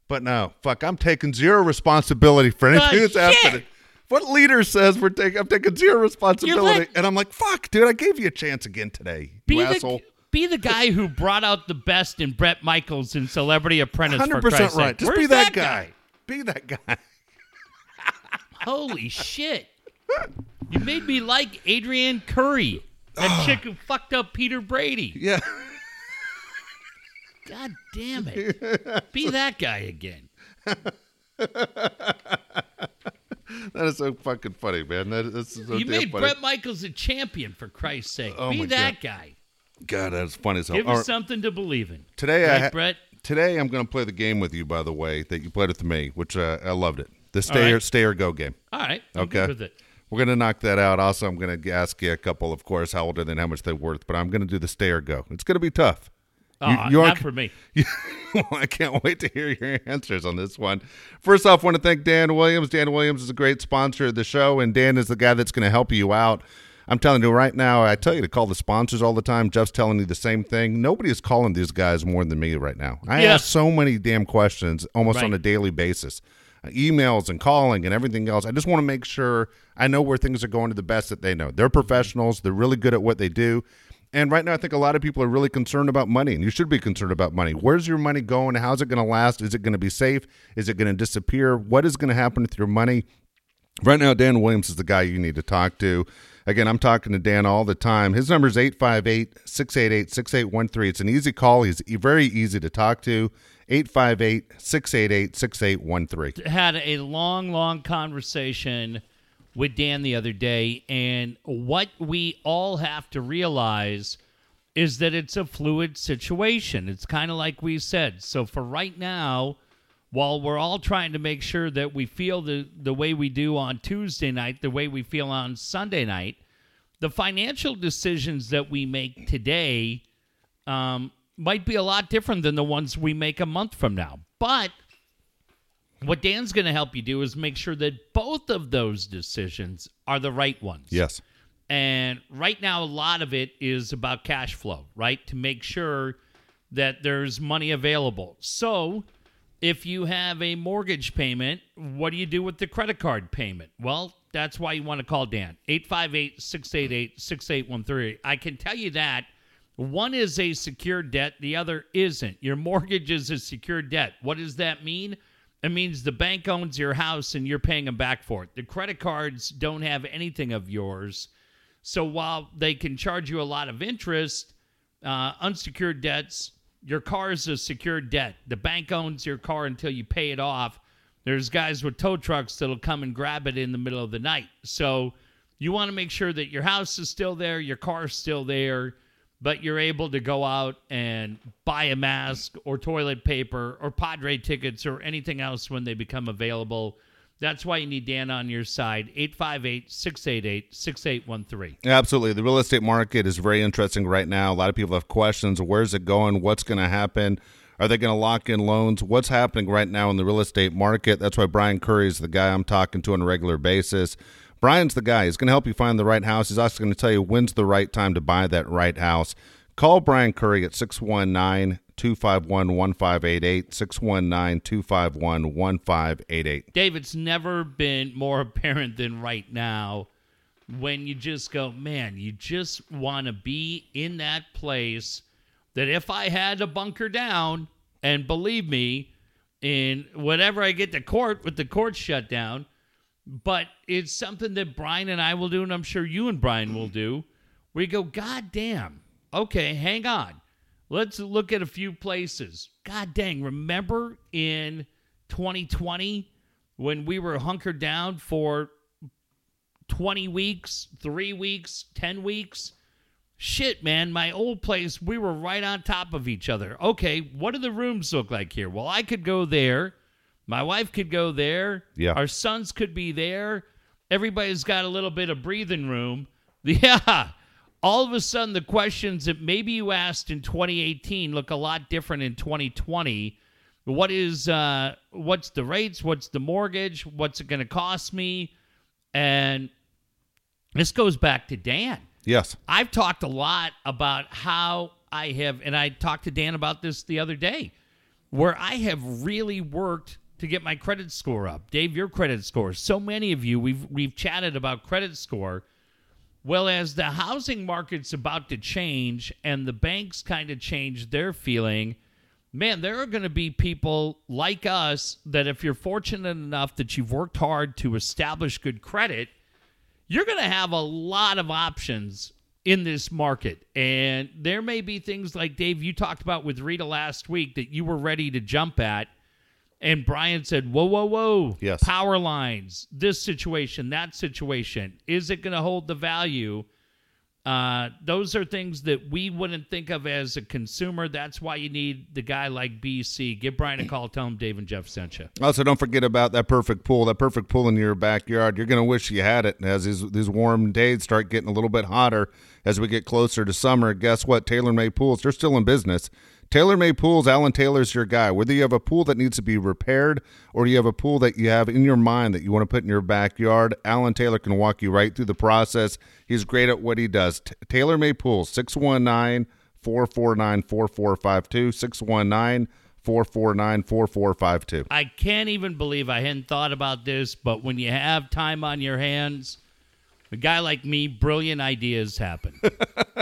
But no, fuck, I'm taking zero responsibility for anything that's shit. happening. What leader says we're taking? I'm taking zero responsibility, let- and I'm like, fuck, dude, I gave you a chance again today, Be you the asshole. be the guy who brought out the best in Bret Michaels in Celebrity Apprentice. Hundred percent right. sake. Just Where's be that, guy. Be that guy. Holy shit! You made me like Adrianne Curry, that ah. chick who fucked up Peter Brady. Yeah. God damn it! Be that guy again. That is so fucking funny, man. That is so you made funny. Bret Michaels a champion for Christ's sake. Oh Be that guy. God, that is funny as hell. Give us right, something to believe in. Today, I ha- Brett. Today, I'm going to play the game with you. By the way, that you played with me, which uh, I loved it. The stay right. or stay or go game. All right. I'm Okay. good with it. We're going to knock that out. Also, I'm going to ask you a couple, of course, how old are they and how much they're worth. But I'm going to do the stay or go. It's going to be tough. You- you not aren't- for me. well, I can't wait to hear your answers on this one. First off, want to thank Dan Williams. Dan Williams is a great sponsor of the show, and Dan is the guy that's going to help you out I'm telling you right now, I tell you to call the sponsors all the time. Jeff's telling you the same thing. Nobody is calling these guys more than me right now. I Yeah. ask so many damn questions almost on a daily basis. Uh, emails and calling and everything else. I just want to make sure I know where things are going to the best that they know. They're professionals. They're really good at what they do. And right now, I think a lot of people are really concerned about money, and you should be concerned about money. Where's your money going? How's it going to last? Is it going to be safe? Is it going to disappear? What is going to happen with your money? Right now, Dan Williams is the guy you need to talk to. Again, I'm talking to Dan all the time. His number is 858 688 6813. It's an easy call. He's very easy to talk to. 858 688 6813. had a long, long conversation with Dan the other day, and what we all have to realize is that it's a fluid situation. It's kind of like we said. So for right now, while we're all trying to make sure that we feel the the way we do on Tuesday night, the way we feel on Sunday night, the financial decisions that we make today um, might be a lot different than the ones we make a month from now. But what Dan's going to help you do is make sure that both of those decisions are the right ones. Yes. And right now, a lot of it is about cash flow, right? To make sure that there's money available. So, if you have a mortgage payment, what do you do with the credit card payment? Well, that's why you want to call Dan. 858 688 6813. I can tell you that one is a secured debt, the other isn't. Your mortgage is a secured debt. What does that mean? It means the bank owns your house and you're paying them back for it. The credit cards don't have anything of yours. So while they can charge you a lot of interest, uh, unsecured debts, your car is a secured debt. The bank owns your car until you pay it off. There's guys with tow trucks that'll come and grab it in the middle of the night. So you want to make sure that your house is still there, your car's still there, but you're able to go out and buy a mask or toilet paper or Padre tickets or anything else when they become available. That's why you need Dan on your side. 858 688 6813. Absolutely. The real estate market is very interesting right now. A lot of people have questions. Where's it going? What's going to happen? Are they going to lock in loans? What's happening right now in the real estate market? That's why Brian Curry is the guy I'm talking to on a regular basis. Brian's the guy. He's going to help you find the right house. He's also going to tell you when's the right time to buy that right house. Call Brian Curry at 619 251 1588. 619 251 1588. Dave, it's never been more apparent than right now when you just go, man, you just want to be in that place that if I had to bunker down, and believe me, in whatever I get to court with the court shut down, but it's something that Brian and I will do, and I'm sure you and Brian will do, We go, God damn, okay, hang on. Let's look at a few places. God dang, remember in 2020 when we were hunkered down for 20 weeks, three weeks, 10 weeks? Shit, man, my old place, we were right on top of each other. Okay, what do the rooms look like here? Well, I could go there. My wife could go there. Yeah. Our sons could be there. Everybody's got a little bit of breathing room. Yeah. All of a sudden, the questions that maybe you asked in 2018 look a lot different in 2020. What is, uh, what's the rates? What's the mortgage? What's it going to cost me? And this goes back to Dan. Yes. I've talked a lot about how I have, and I talked to Dan about this the other day, where I have really worked to get my credit score up. Dave, your credit score. So many of you, we've we've chatted about credit score. Well, as the housing market's about to change and the banks kind of change their feeling, man, there are going to be people like us that if you're fortunate enough that you've worked hard to establish good credit, you're going to have a lot of options in this market. And there may be things like Dave, you talked about with Rita last week that you were ready to jump at. And Brian said, Whoa, whoa, whoa. Yes. Power lines, this situation, that situation. Is it going to hold the value? Uh, those are things that we wouldn't think of as a consumer. That's why you need the guy like BC. Give Brian a call. Tell him Dave and Jeff sent you. Also, don't forget about that perfect pool. That perfect pool in your backyard. You're going to wish you had it as these, these warm days start getting a little bit hotter as we get closer to summer. Guess what? TaylorMade Pools, they're still in business. TaylorMade Pools, Alan Taylor's your guy. Whether you have a pool that needs to be repaired or you have a pool that you have in your mind that you want to put in your backyard, Alan Taylor can walk you right through the process. He's great at what he does. T- TaylorMade Pools, 619 449 4452. 619 449 4452. I can't even believe I hadn't thought about this, but when you have time on your hands, a guy like me, brilliant ideas happen.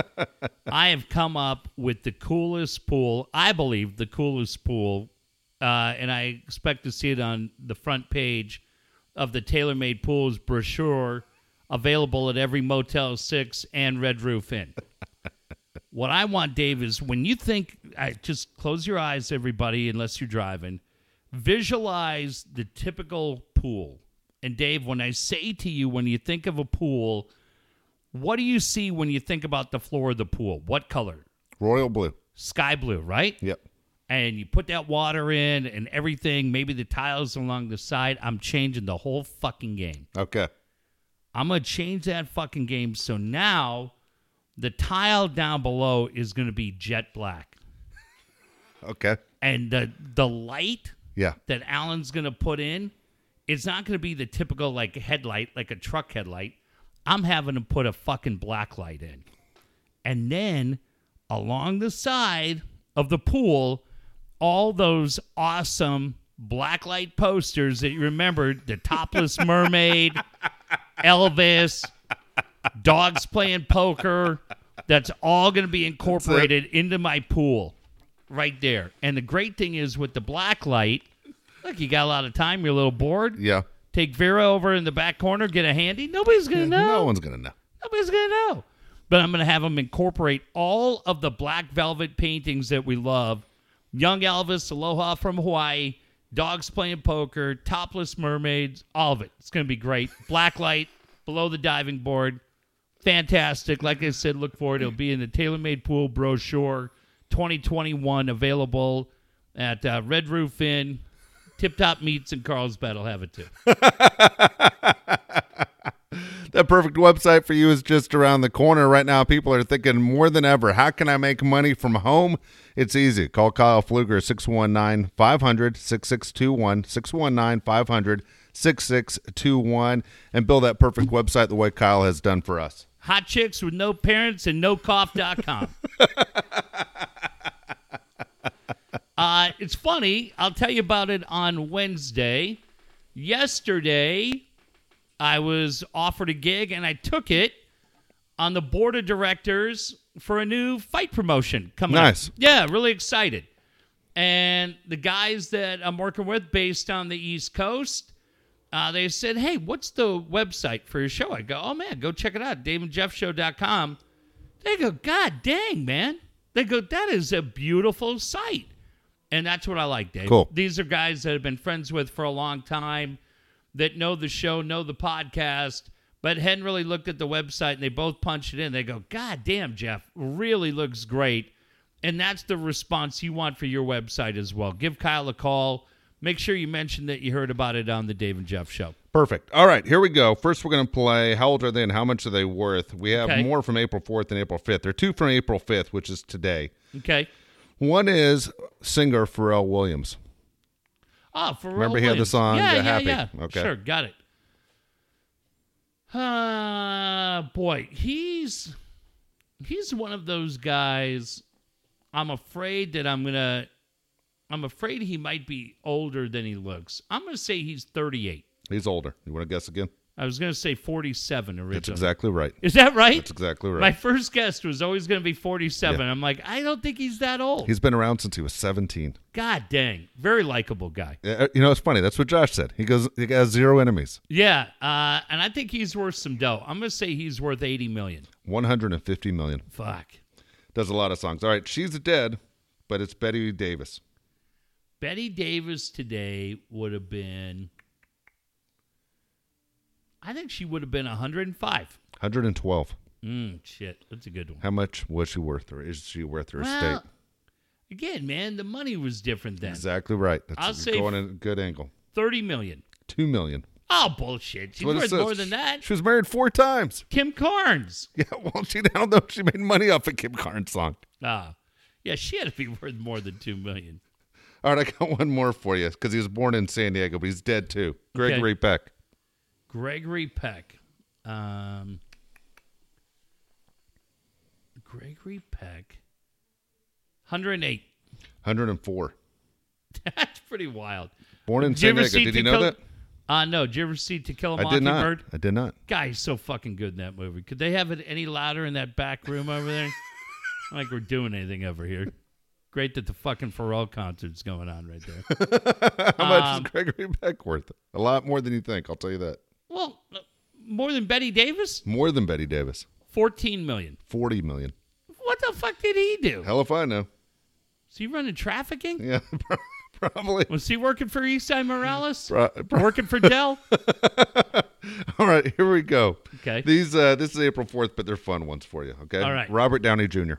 I have come up with the coolest pool, I believe the coolest pool, uh, and I expect to see it on the front page of the TaylorMade Pools brochure available at every Motel 6 and Red Roof Inn. what I want, Dave, is when you think, I just close your eyes, everybody, unless you're driving, visualize the typical pool. And Dave, when I say to you, when you think of a pool, what do you see when you think about the floor of the pool? What color? Royal Blue. Sky blue, right? Yep. And you put that water in and everything, maybe the tiles along the side. I'm changing the whole fucking game. Okay. I'm going to change that fucking game. So now the tile down below is going to be jet black. Okay. And the, the light Yeah. that Alan's going to put in, it's not going to be the typical like headlight, like a truck headlight. I'm having to put a fucking black light in. And then along the side of the pool, all those awesome black light posters that you remember the topless mermaid, Elvis, dogs playing poker. That's all going to be incorporated into my pool right there. And the great thing is with the black light, you got a lot of time. You're a little bored. Yeah. Take Vera over in the back corner, get a handy. Nobody's going to know. No one's going to know. Nobody's going to know. But I'm going to have them incorporate all of the black velvet paintings that we love. Young Elvis, Aloha from Hawaii, dogs playing poker, topless mermaids, all of it. It's going to be great. Black light below the diving board. Fantastic. Like I said, look forward. It'll be in the TaylorMade Pool brochure 2021, available at uh, Red Roof Inn. Tip Top Meats and Carlsbad will have it too. That perfect website for you is just around the corner right now. People are thinking more than ever, how can I make money from home? It's easy. Call Kyle Fluger 619 500 6621 619 500 6621 and build that perfect website the way Kyle has done for us. Hot chicks with no parents and no cough.com. uh, it's funny. I'll tell you about it on Wednesday. Yesterday, I was offered a gig and I took it on the board of directors for a new fight promotion coming Nice. up. Yeah, really excited. And the guys that I'm working with based on the East Coast, uh, they said, Hey, what's the website for your show? I go, Oh, man, go check it out, daveandjeffshow.com. They go, God dang, man. They go, That is a beautiful site. And that's what I like, Dave. Cool. These are guys that I've been friends with for a long time that know the show, know the podcast, but hadn't really looked at the website and they both punch it in. They go, God damn, Jeff, really looks great. And that's the response you want for your website as well. Give Kyle a call. Make sure you mention that you heard about it on the Dave and Jeff show. Perfect. All right, here we go. First, we're going to play How Old Are They and How Much Are They Worth? We have Okay. more from April 4th and April 5th. There are two from April 5th, which is today. Okay. One is singer Pharrell Williams. Oh, for Remember he had the song, Yeah, yeah, Happy? yeah. Okay. Sure, got it. Uh, boy, he's he's one of those guys. I'm afraid that I'm gonna. I'm afraid he might be older than he looks. I'm gonna say he's 38. He's older. You want to guess again? I was gonna say 47 originally. That's exactly right. Is that right? That's exactly right. My first guess was always going to be 47. I'm like, I don't think he's that old. He's been around since he was 17. God dang. Very likable guy. Uh, You know, it's funny. That's what Josh said. He goes, he has zero enemies. Yeah, uh, and I think he's worth some dough. I'm going to say he's worth 80 million. 150 million. Fuck. Does a lot of songs. All right, she's dead, but it's Bette Davis. Bette Davis today would have been I think she would have been 105. 112. Mm, shit. That's a good one. How much was she worth, or is she worth her Well, estate? again, man, the money was different then. Exactly right. That's I'll say going in a good angle. 30 million. Two million. Oh, bullshit. She's worth more than that. She was married four times. Kim Carnes. Yeah, well, she I don't know if she made money off a Kim Carnes song. Ah. Yeah, she had to be worth more than two million. All right, I got one more for you because he was born in San Diego, but he's dead too. Gregory Peck. Gregory Peck. Um, Gregory Peck. 108. 104. That's pretty wild. Born in San Diego. Did you know that? Uh, no. Did you ever see To Kill a I did not. Mockingbird? I did not. Guy, he's so fucking good in that movie. Could they have it any louder in that back room over there? Not like we're doing anything over here. Great that the fucking Pharrell concert's going on right there. How much Um, is Gregory Peck worth? A lot more than you think. I'll tell you that. Well, uh, more than Bette Davis? More than Bette Davis. 14 million. 40 million. What the fuck did he do? Hell if I know. Is he running trafficking? Yeah, probably. Was he working for Eastside Morales? Pro- pro- working for Dell? All right, here we go. Okay. These uh this is April 4th, but they're fun ones for you, okay? All right. Robert Downey Jr.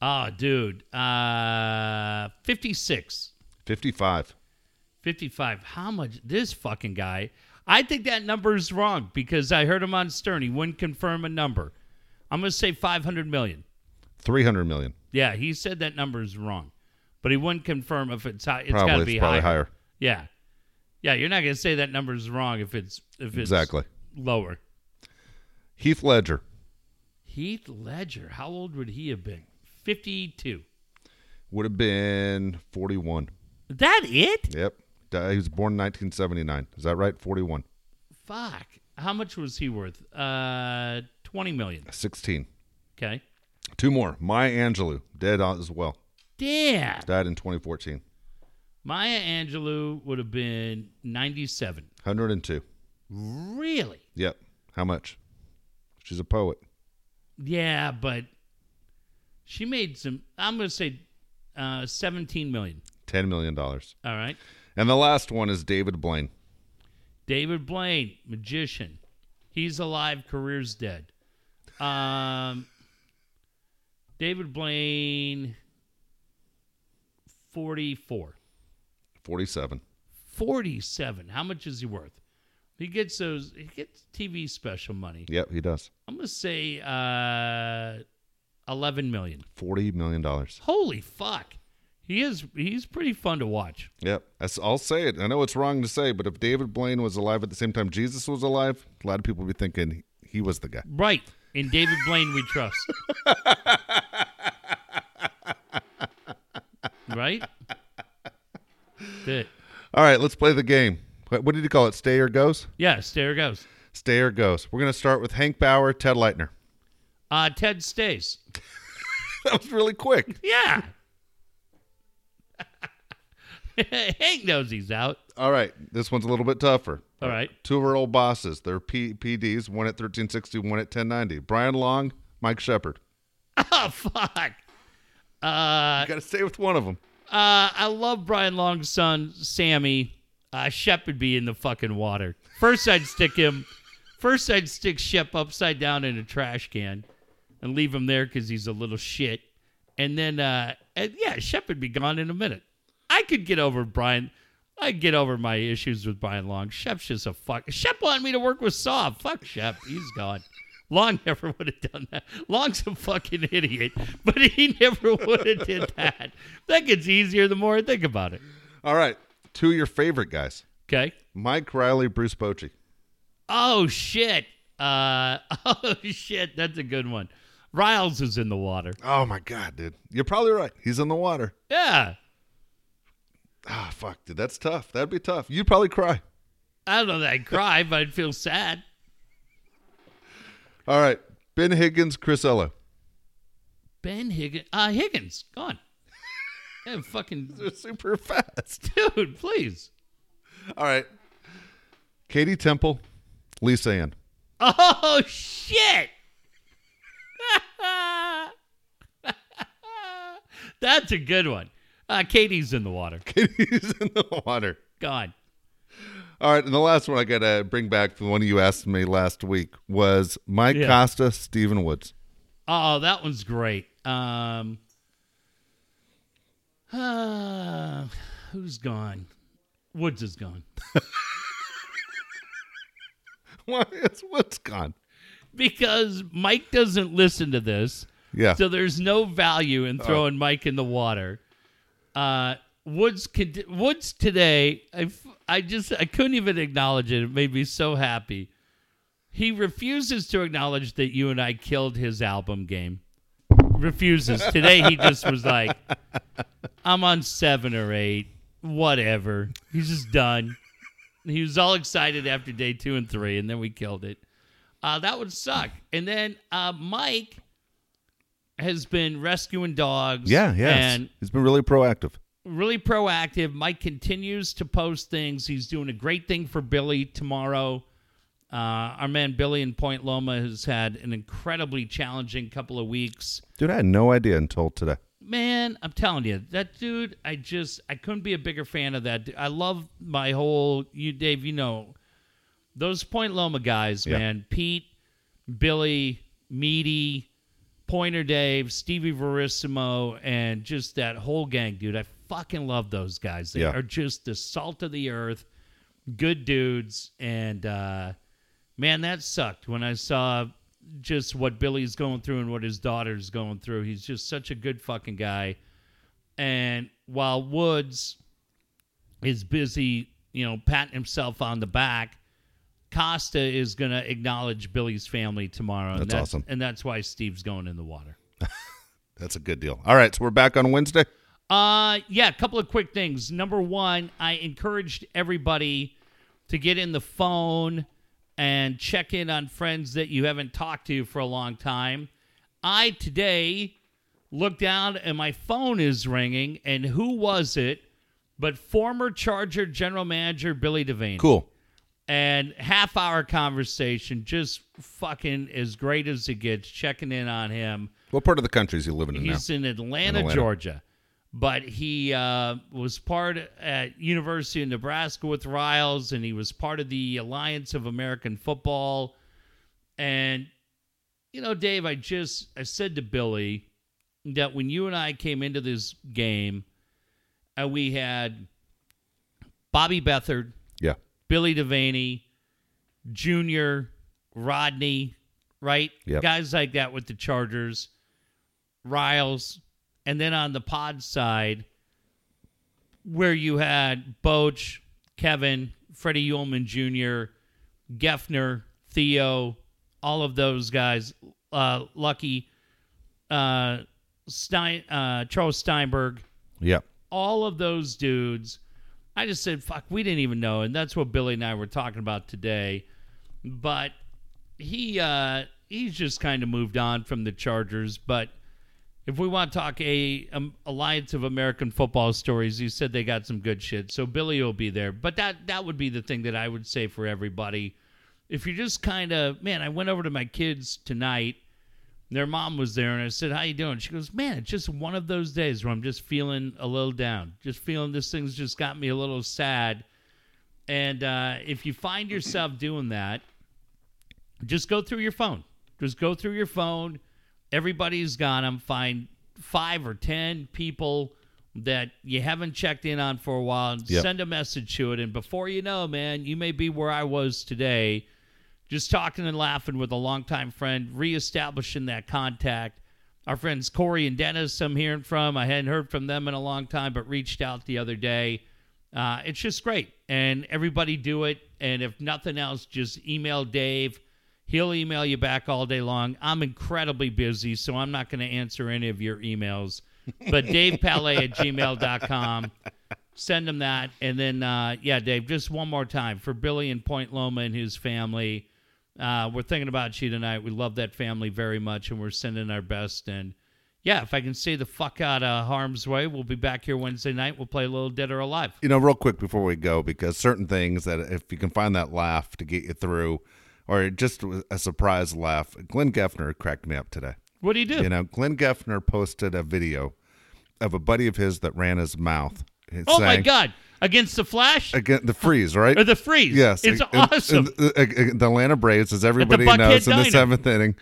Oh, dude. Uh, 56. 55. 55. How much? This fucking guy. I think that number is wrong because I heard him on Stern. He wouldn't confirm a number. I'm going to say 500 million. 300 million. Yeah, he said that number is wrong, but he wouldn't confirm if it's high. It's got to be probably higher. higher. Yeah, yeah. You're not going to say that number is wrong if it's if it's Exactly. lower. Heath Ledger. Heath Ledger. How old would he have been? 52. Would have been 41. Is that it? Yep. Di- He was born in 1979. Is that right? 41. Fuck. How much was he worth? Uh, 20 million. 16. Okay. Two more. Maya Angelou, dead as well. Damn. Died in 2014. Maya Angelou would have been 97. 102. Really? Yep. How much? She's a poet. Yeah, but she made some. I'm going to say uh, 17 million. $10 million. All right. And the last one is David Blaine. David Blaine, magician. He's alive, career's dead. Um, David Blaine, 44. 47. 47. How much is he worth? He gets those, he gets TV special money. Yep, he does. I'm going to say uh, 11 million. $40 million. Holy fuck. He is, he's pretty fun to watch. Yep. I'll say it. I know it's wrong to say, but if David Blaine was alive at the same time Jesus was alive, a lot of people would be thinking he was the guy. Right. In David Blaine, we trust. right? Good. All right, let's play the game. What, did you call it? Stay or goes? Yes, stay or goes. Stay or goes. We're going to start with Hank Bauer, Ted Leitner. Uh, Ted stays. That was really quick. Yeah. Hank knows he's out. All right, this one's a little bit tougher. All right. Two of our old bosses. They're P- PDs, one at 1360, one at 1090. Brian Long, Mike Shepard. Oh, fuck. Uh, You got to stay with one of them. Uh, I love Brian Long's son, Sammy. Uh, Shep would be in the fucking water. First, I'd stick him. First, I'd stick Shep upside down in a trash can and leave him there because he's a little shit. And then, uh, and yeah, Shep would be gone in a minute. I could get over Brian. I get over my issues with Brian Long. Shep's just a fuck. Shep wanted me to work with Saw. Fuck Shep. He's gone. Long never would have done that. Long's a fucking idiot, but he never would have did that. That gets easier the more I think about it. All right, two of your favorite guys. Okay. Mike Riley, Bruce Bochy. Oh shit. Uh oh shit, that's a good one. Riles is in the water. Oh, my God, dude. You're probably right. He's in the water. Yeah. Ah, fuck, dude. That's tough. That'd be tough. You'd probably cry. I don't know that I'd cry, but I'd feel sad. All right, Ben Higgins, Chris Ella. Ben Higgins uh Higgins, gone. Yeah, fucking They're super fast. dude, please. All right. Katie Temple, Lisa Ann. Oh shit! That's a good one. Uh, Katie's in the water. Katie's in the water. Gone. All right, and the last one I got to bring back from the one you asked me last week was Mike Yeah. Costa, Stephen Woods. Oh, that one's great. Um, uh, who's gone? Woods is gone Why is Woods gone? because Mike doesn't listen to this. Yeah. So there's no value in throwing Mike in the water. Uh, Woods Woods today, I, I just I couldn't even acknowledge it. It made me so happy. He refuses to acknowledge that you and I killed his album game. Refuses. Today he just was like, I'm on seven or eight. Whatever. He's just done. He was all excited after day two and three, and then we killed it. Uh, that would suck. And then uh, Mike has been rescuing dogs. Yeah, yeah. And He's been really proactive. really proactive. Mike continues to post things. He's doing a great thing for Billy tomorrow. Uh, our man Billy in Point Loma has had an incredibly challenging couple of weeks. Dude, I had no idea until today. Man, I'm telling you, that dude, I just, I couldn't be a bigger fan of that. I love my whole, you, Dave, you know, those Point Loma guys, Yeah. man. Pete, Billy, Meaty, Pointer Dave, Stevie Verissimo, and just that whole gang, dude. I fucking love those guys. They Yeah. are just the salt of the earth, good dudes. And, uh, man, that sucked when I saw just what Billy's going through and what his daughter's going through. He's just such a good fucking guy. And while Woods is busy, you know, patting himself on the back, Costa is going to acknowledge Billy's family tomorrow. and That's awesome. And that's why Steve's going in the water. That's a good deal. All right, so we're back on Wednesday. Uh, yeah, a couple of quick things. Number one, I encouraged everybody to get in the phone and check in on friends that you haven't talked to for a long time. I today looked down and my phone is ringing, and who was it? But former Charger general manager Billy Devaney. Cool. And half hour conversation, just fucking as great as it gets, checking in on him. What part of the country is he living in now? He's in Atlanta, Atlanta. Georgia, but he uh, was part at University of Nebraska with Riles, and he was part of the Alliance of American Football. And you know, Dave, I just I said to Billy that when you and I came into this game, uh, we had Bobby Beathard. Billy Devaney, Junior, Rodney, right? Yep. Guys like that with the Chargers, Riles, and then on the pod side, where you had Boch, Kevin, Freddie Uhlman Jr., Geffner, Theo, all of those guys, uh, Lucky, uh, Stein, uh, Charles Steinberg, Yeah. all of those dudes. I just said, fuck, we didn't even know. And that's what Billy and I were talking about today. But he uh he's just kind of moved on from the Chargers. But if we want to talk a um, Alliance of American Football stories, he said they got some good shit. So Billy will be there. But that that would be the thing that I would say for everybody. If you're just kind of man, I went over to my kids tonight their mom was there and I said, How you doing? She goes, Man, it's just one of those days where I'm just feeling a little down. Just feeling this thing's just got me a little sad. And uh, if you find yourself doing that, just go through your phone. Just go through your phone. Everybody's got them. Find five or ten people that you haven't checked in on for a while and Yep. send a message to it. And before you know, man, you may be where I was today just talking and laughing with a longtime friend, reestablishing that contact. Our friends Corey and Dennis, I'm hearing from. I hadn't heard from them in a long time, but reached out the other day. Uh, it's just great. And everybody do it. And if nothing else, just email Dave. He'll email you back all day long. I'm incredibly busy, so I'm not going to answer any of your emails. But Dave Palet at gmail.com. Send him that. And then, uh, yeah, Dave, just one more time for Billy and Point Loma and his family. Uh, we're thinking about you tonight. We love that family very much, and we're sending our best. And yeah, if I can stay the fuck out of harm's way, we'll be back here Wednesday night. We'll play a little Dead or Alive. You know, real quick before we go, because certain things that if you can find that laugh to get you through, or just a surprise laugh, Glenn Geffner cracked me up today. What do you do? You know, Glenn Geffner posted a video of a buddy of his that ran his mouth. Oh my God! Against the Flash Again, the freeze, right? or the Freeze? Yes, it's and- awesome. and the, uh, the Atlanta Braves, as everybody knows, in the seventh inning,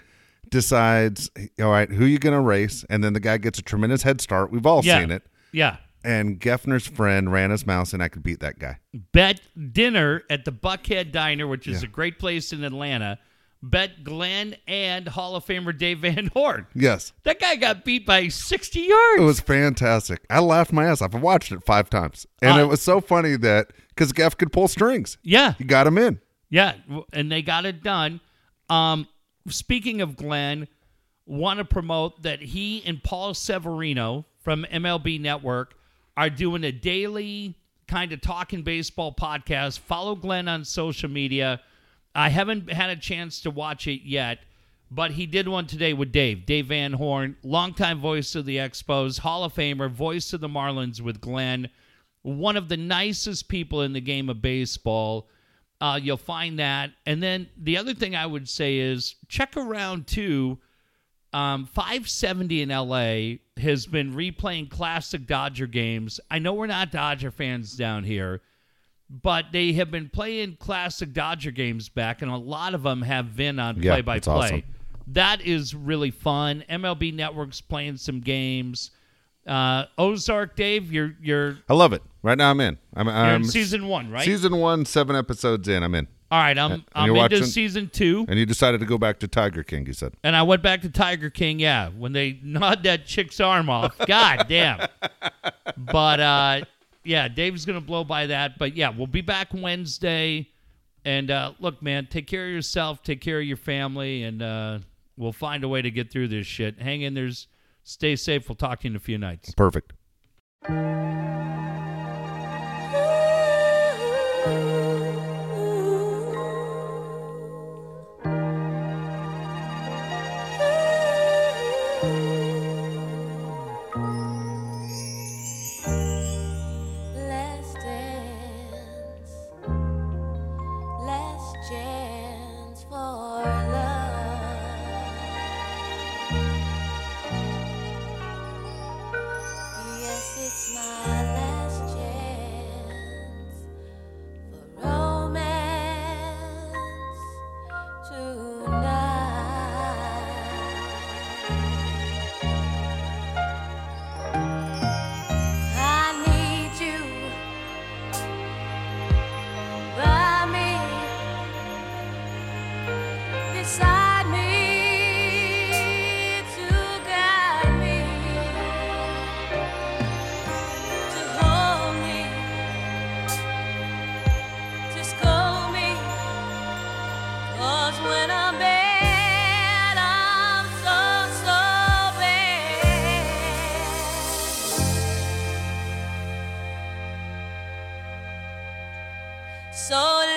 decides, all right, who you going to race? And then the guy gets a tremendous head start. We've all yeah, seen it. yeah. And Geffner's friend ran his mouse, and I could beat that guy. bet dinner at the Buckhead Diner, which is Yeah. a great place in Atlanta. Bet Glenn and Hall of Famer Dave Van Horn. Yes. That guy got beat by 60 yards. It was fantastic. I laughed my ass off. I watched it five times. And Uh, it was so funny that because Geff could pull strings, yeah. he got him in. Yeah, and they got it done. Um, speaking of Glenn, want to promote that he and Paul Severino from MLB Network are doing a daily kind of talking baseball podcast. Follow Glenn on social media. I haven't had a chance to watch it yet, but he did one today with Dave, Dave Van Horn, longtime voice of the Expos, Hall of Famer, voice of the Marlins with Glenn, one of the nicest people in the game of baseball. Uh, you'll find that. And then the other thing I would say is check around too. Um, 570 in LA has been replaying classic Dodger games. I know we're not Dodger fans down here, but they have been playing classic Dodger games back, and a lot of them have been on play by play. That is really fun. MLB Network's playing some games. Uh, Ozark, Dave, you're you're I love it. Right now I'm in. I'm, you're I'm in season one, right? season one, seven episodes in. I'm in. All right, I'm and I'm into watching- season two, And you decided to go back to Tiger King, you said. and I went back to Tiger King. Yeah, when they gnawed that chick's arm off. God damn. But uh, yeah, Dave's gonna blow by that. But yeah, we'll be back Wednesday. And uh, look, man, take care of yourself, take care of your family, and uh, we'll find a way to get through this shit. Hang in there, stay safe. We'll talk to you in a few nights. Perfect. Sol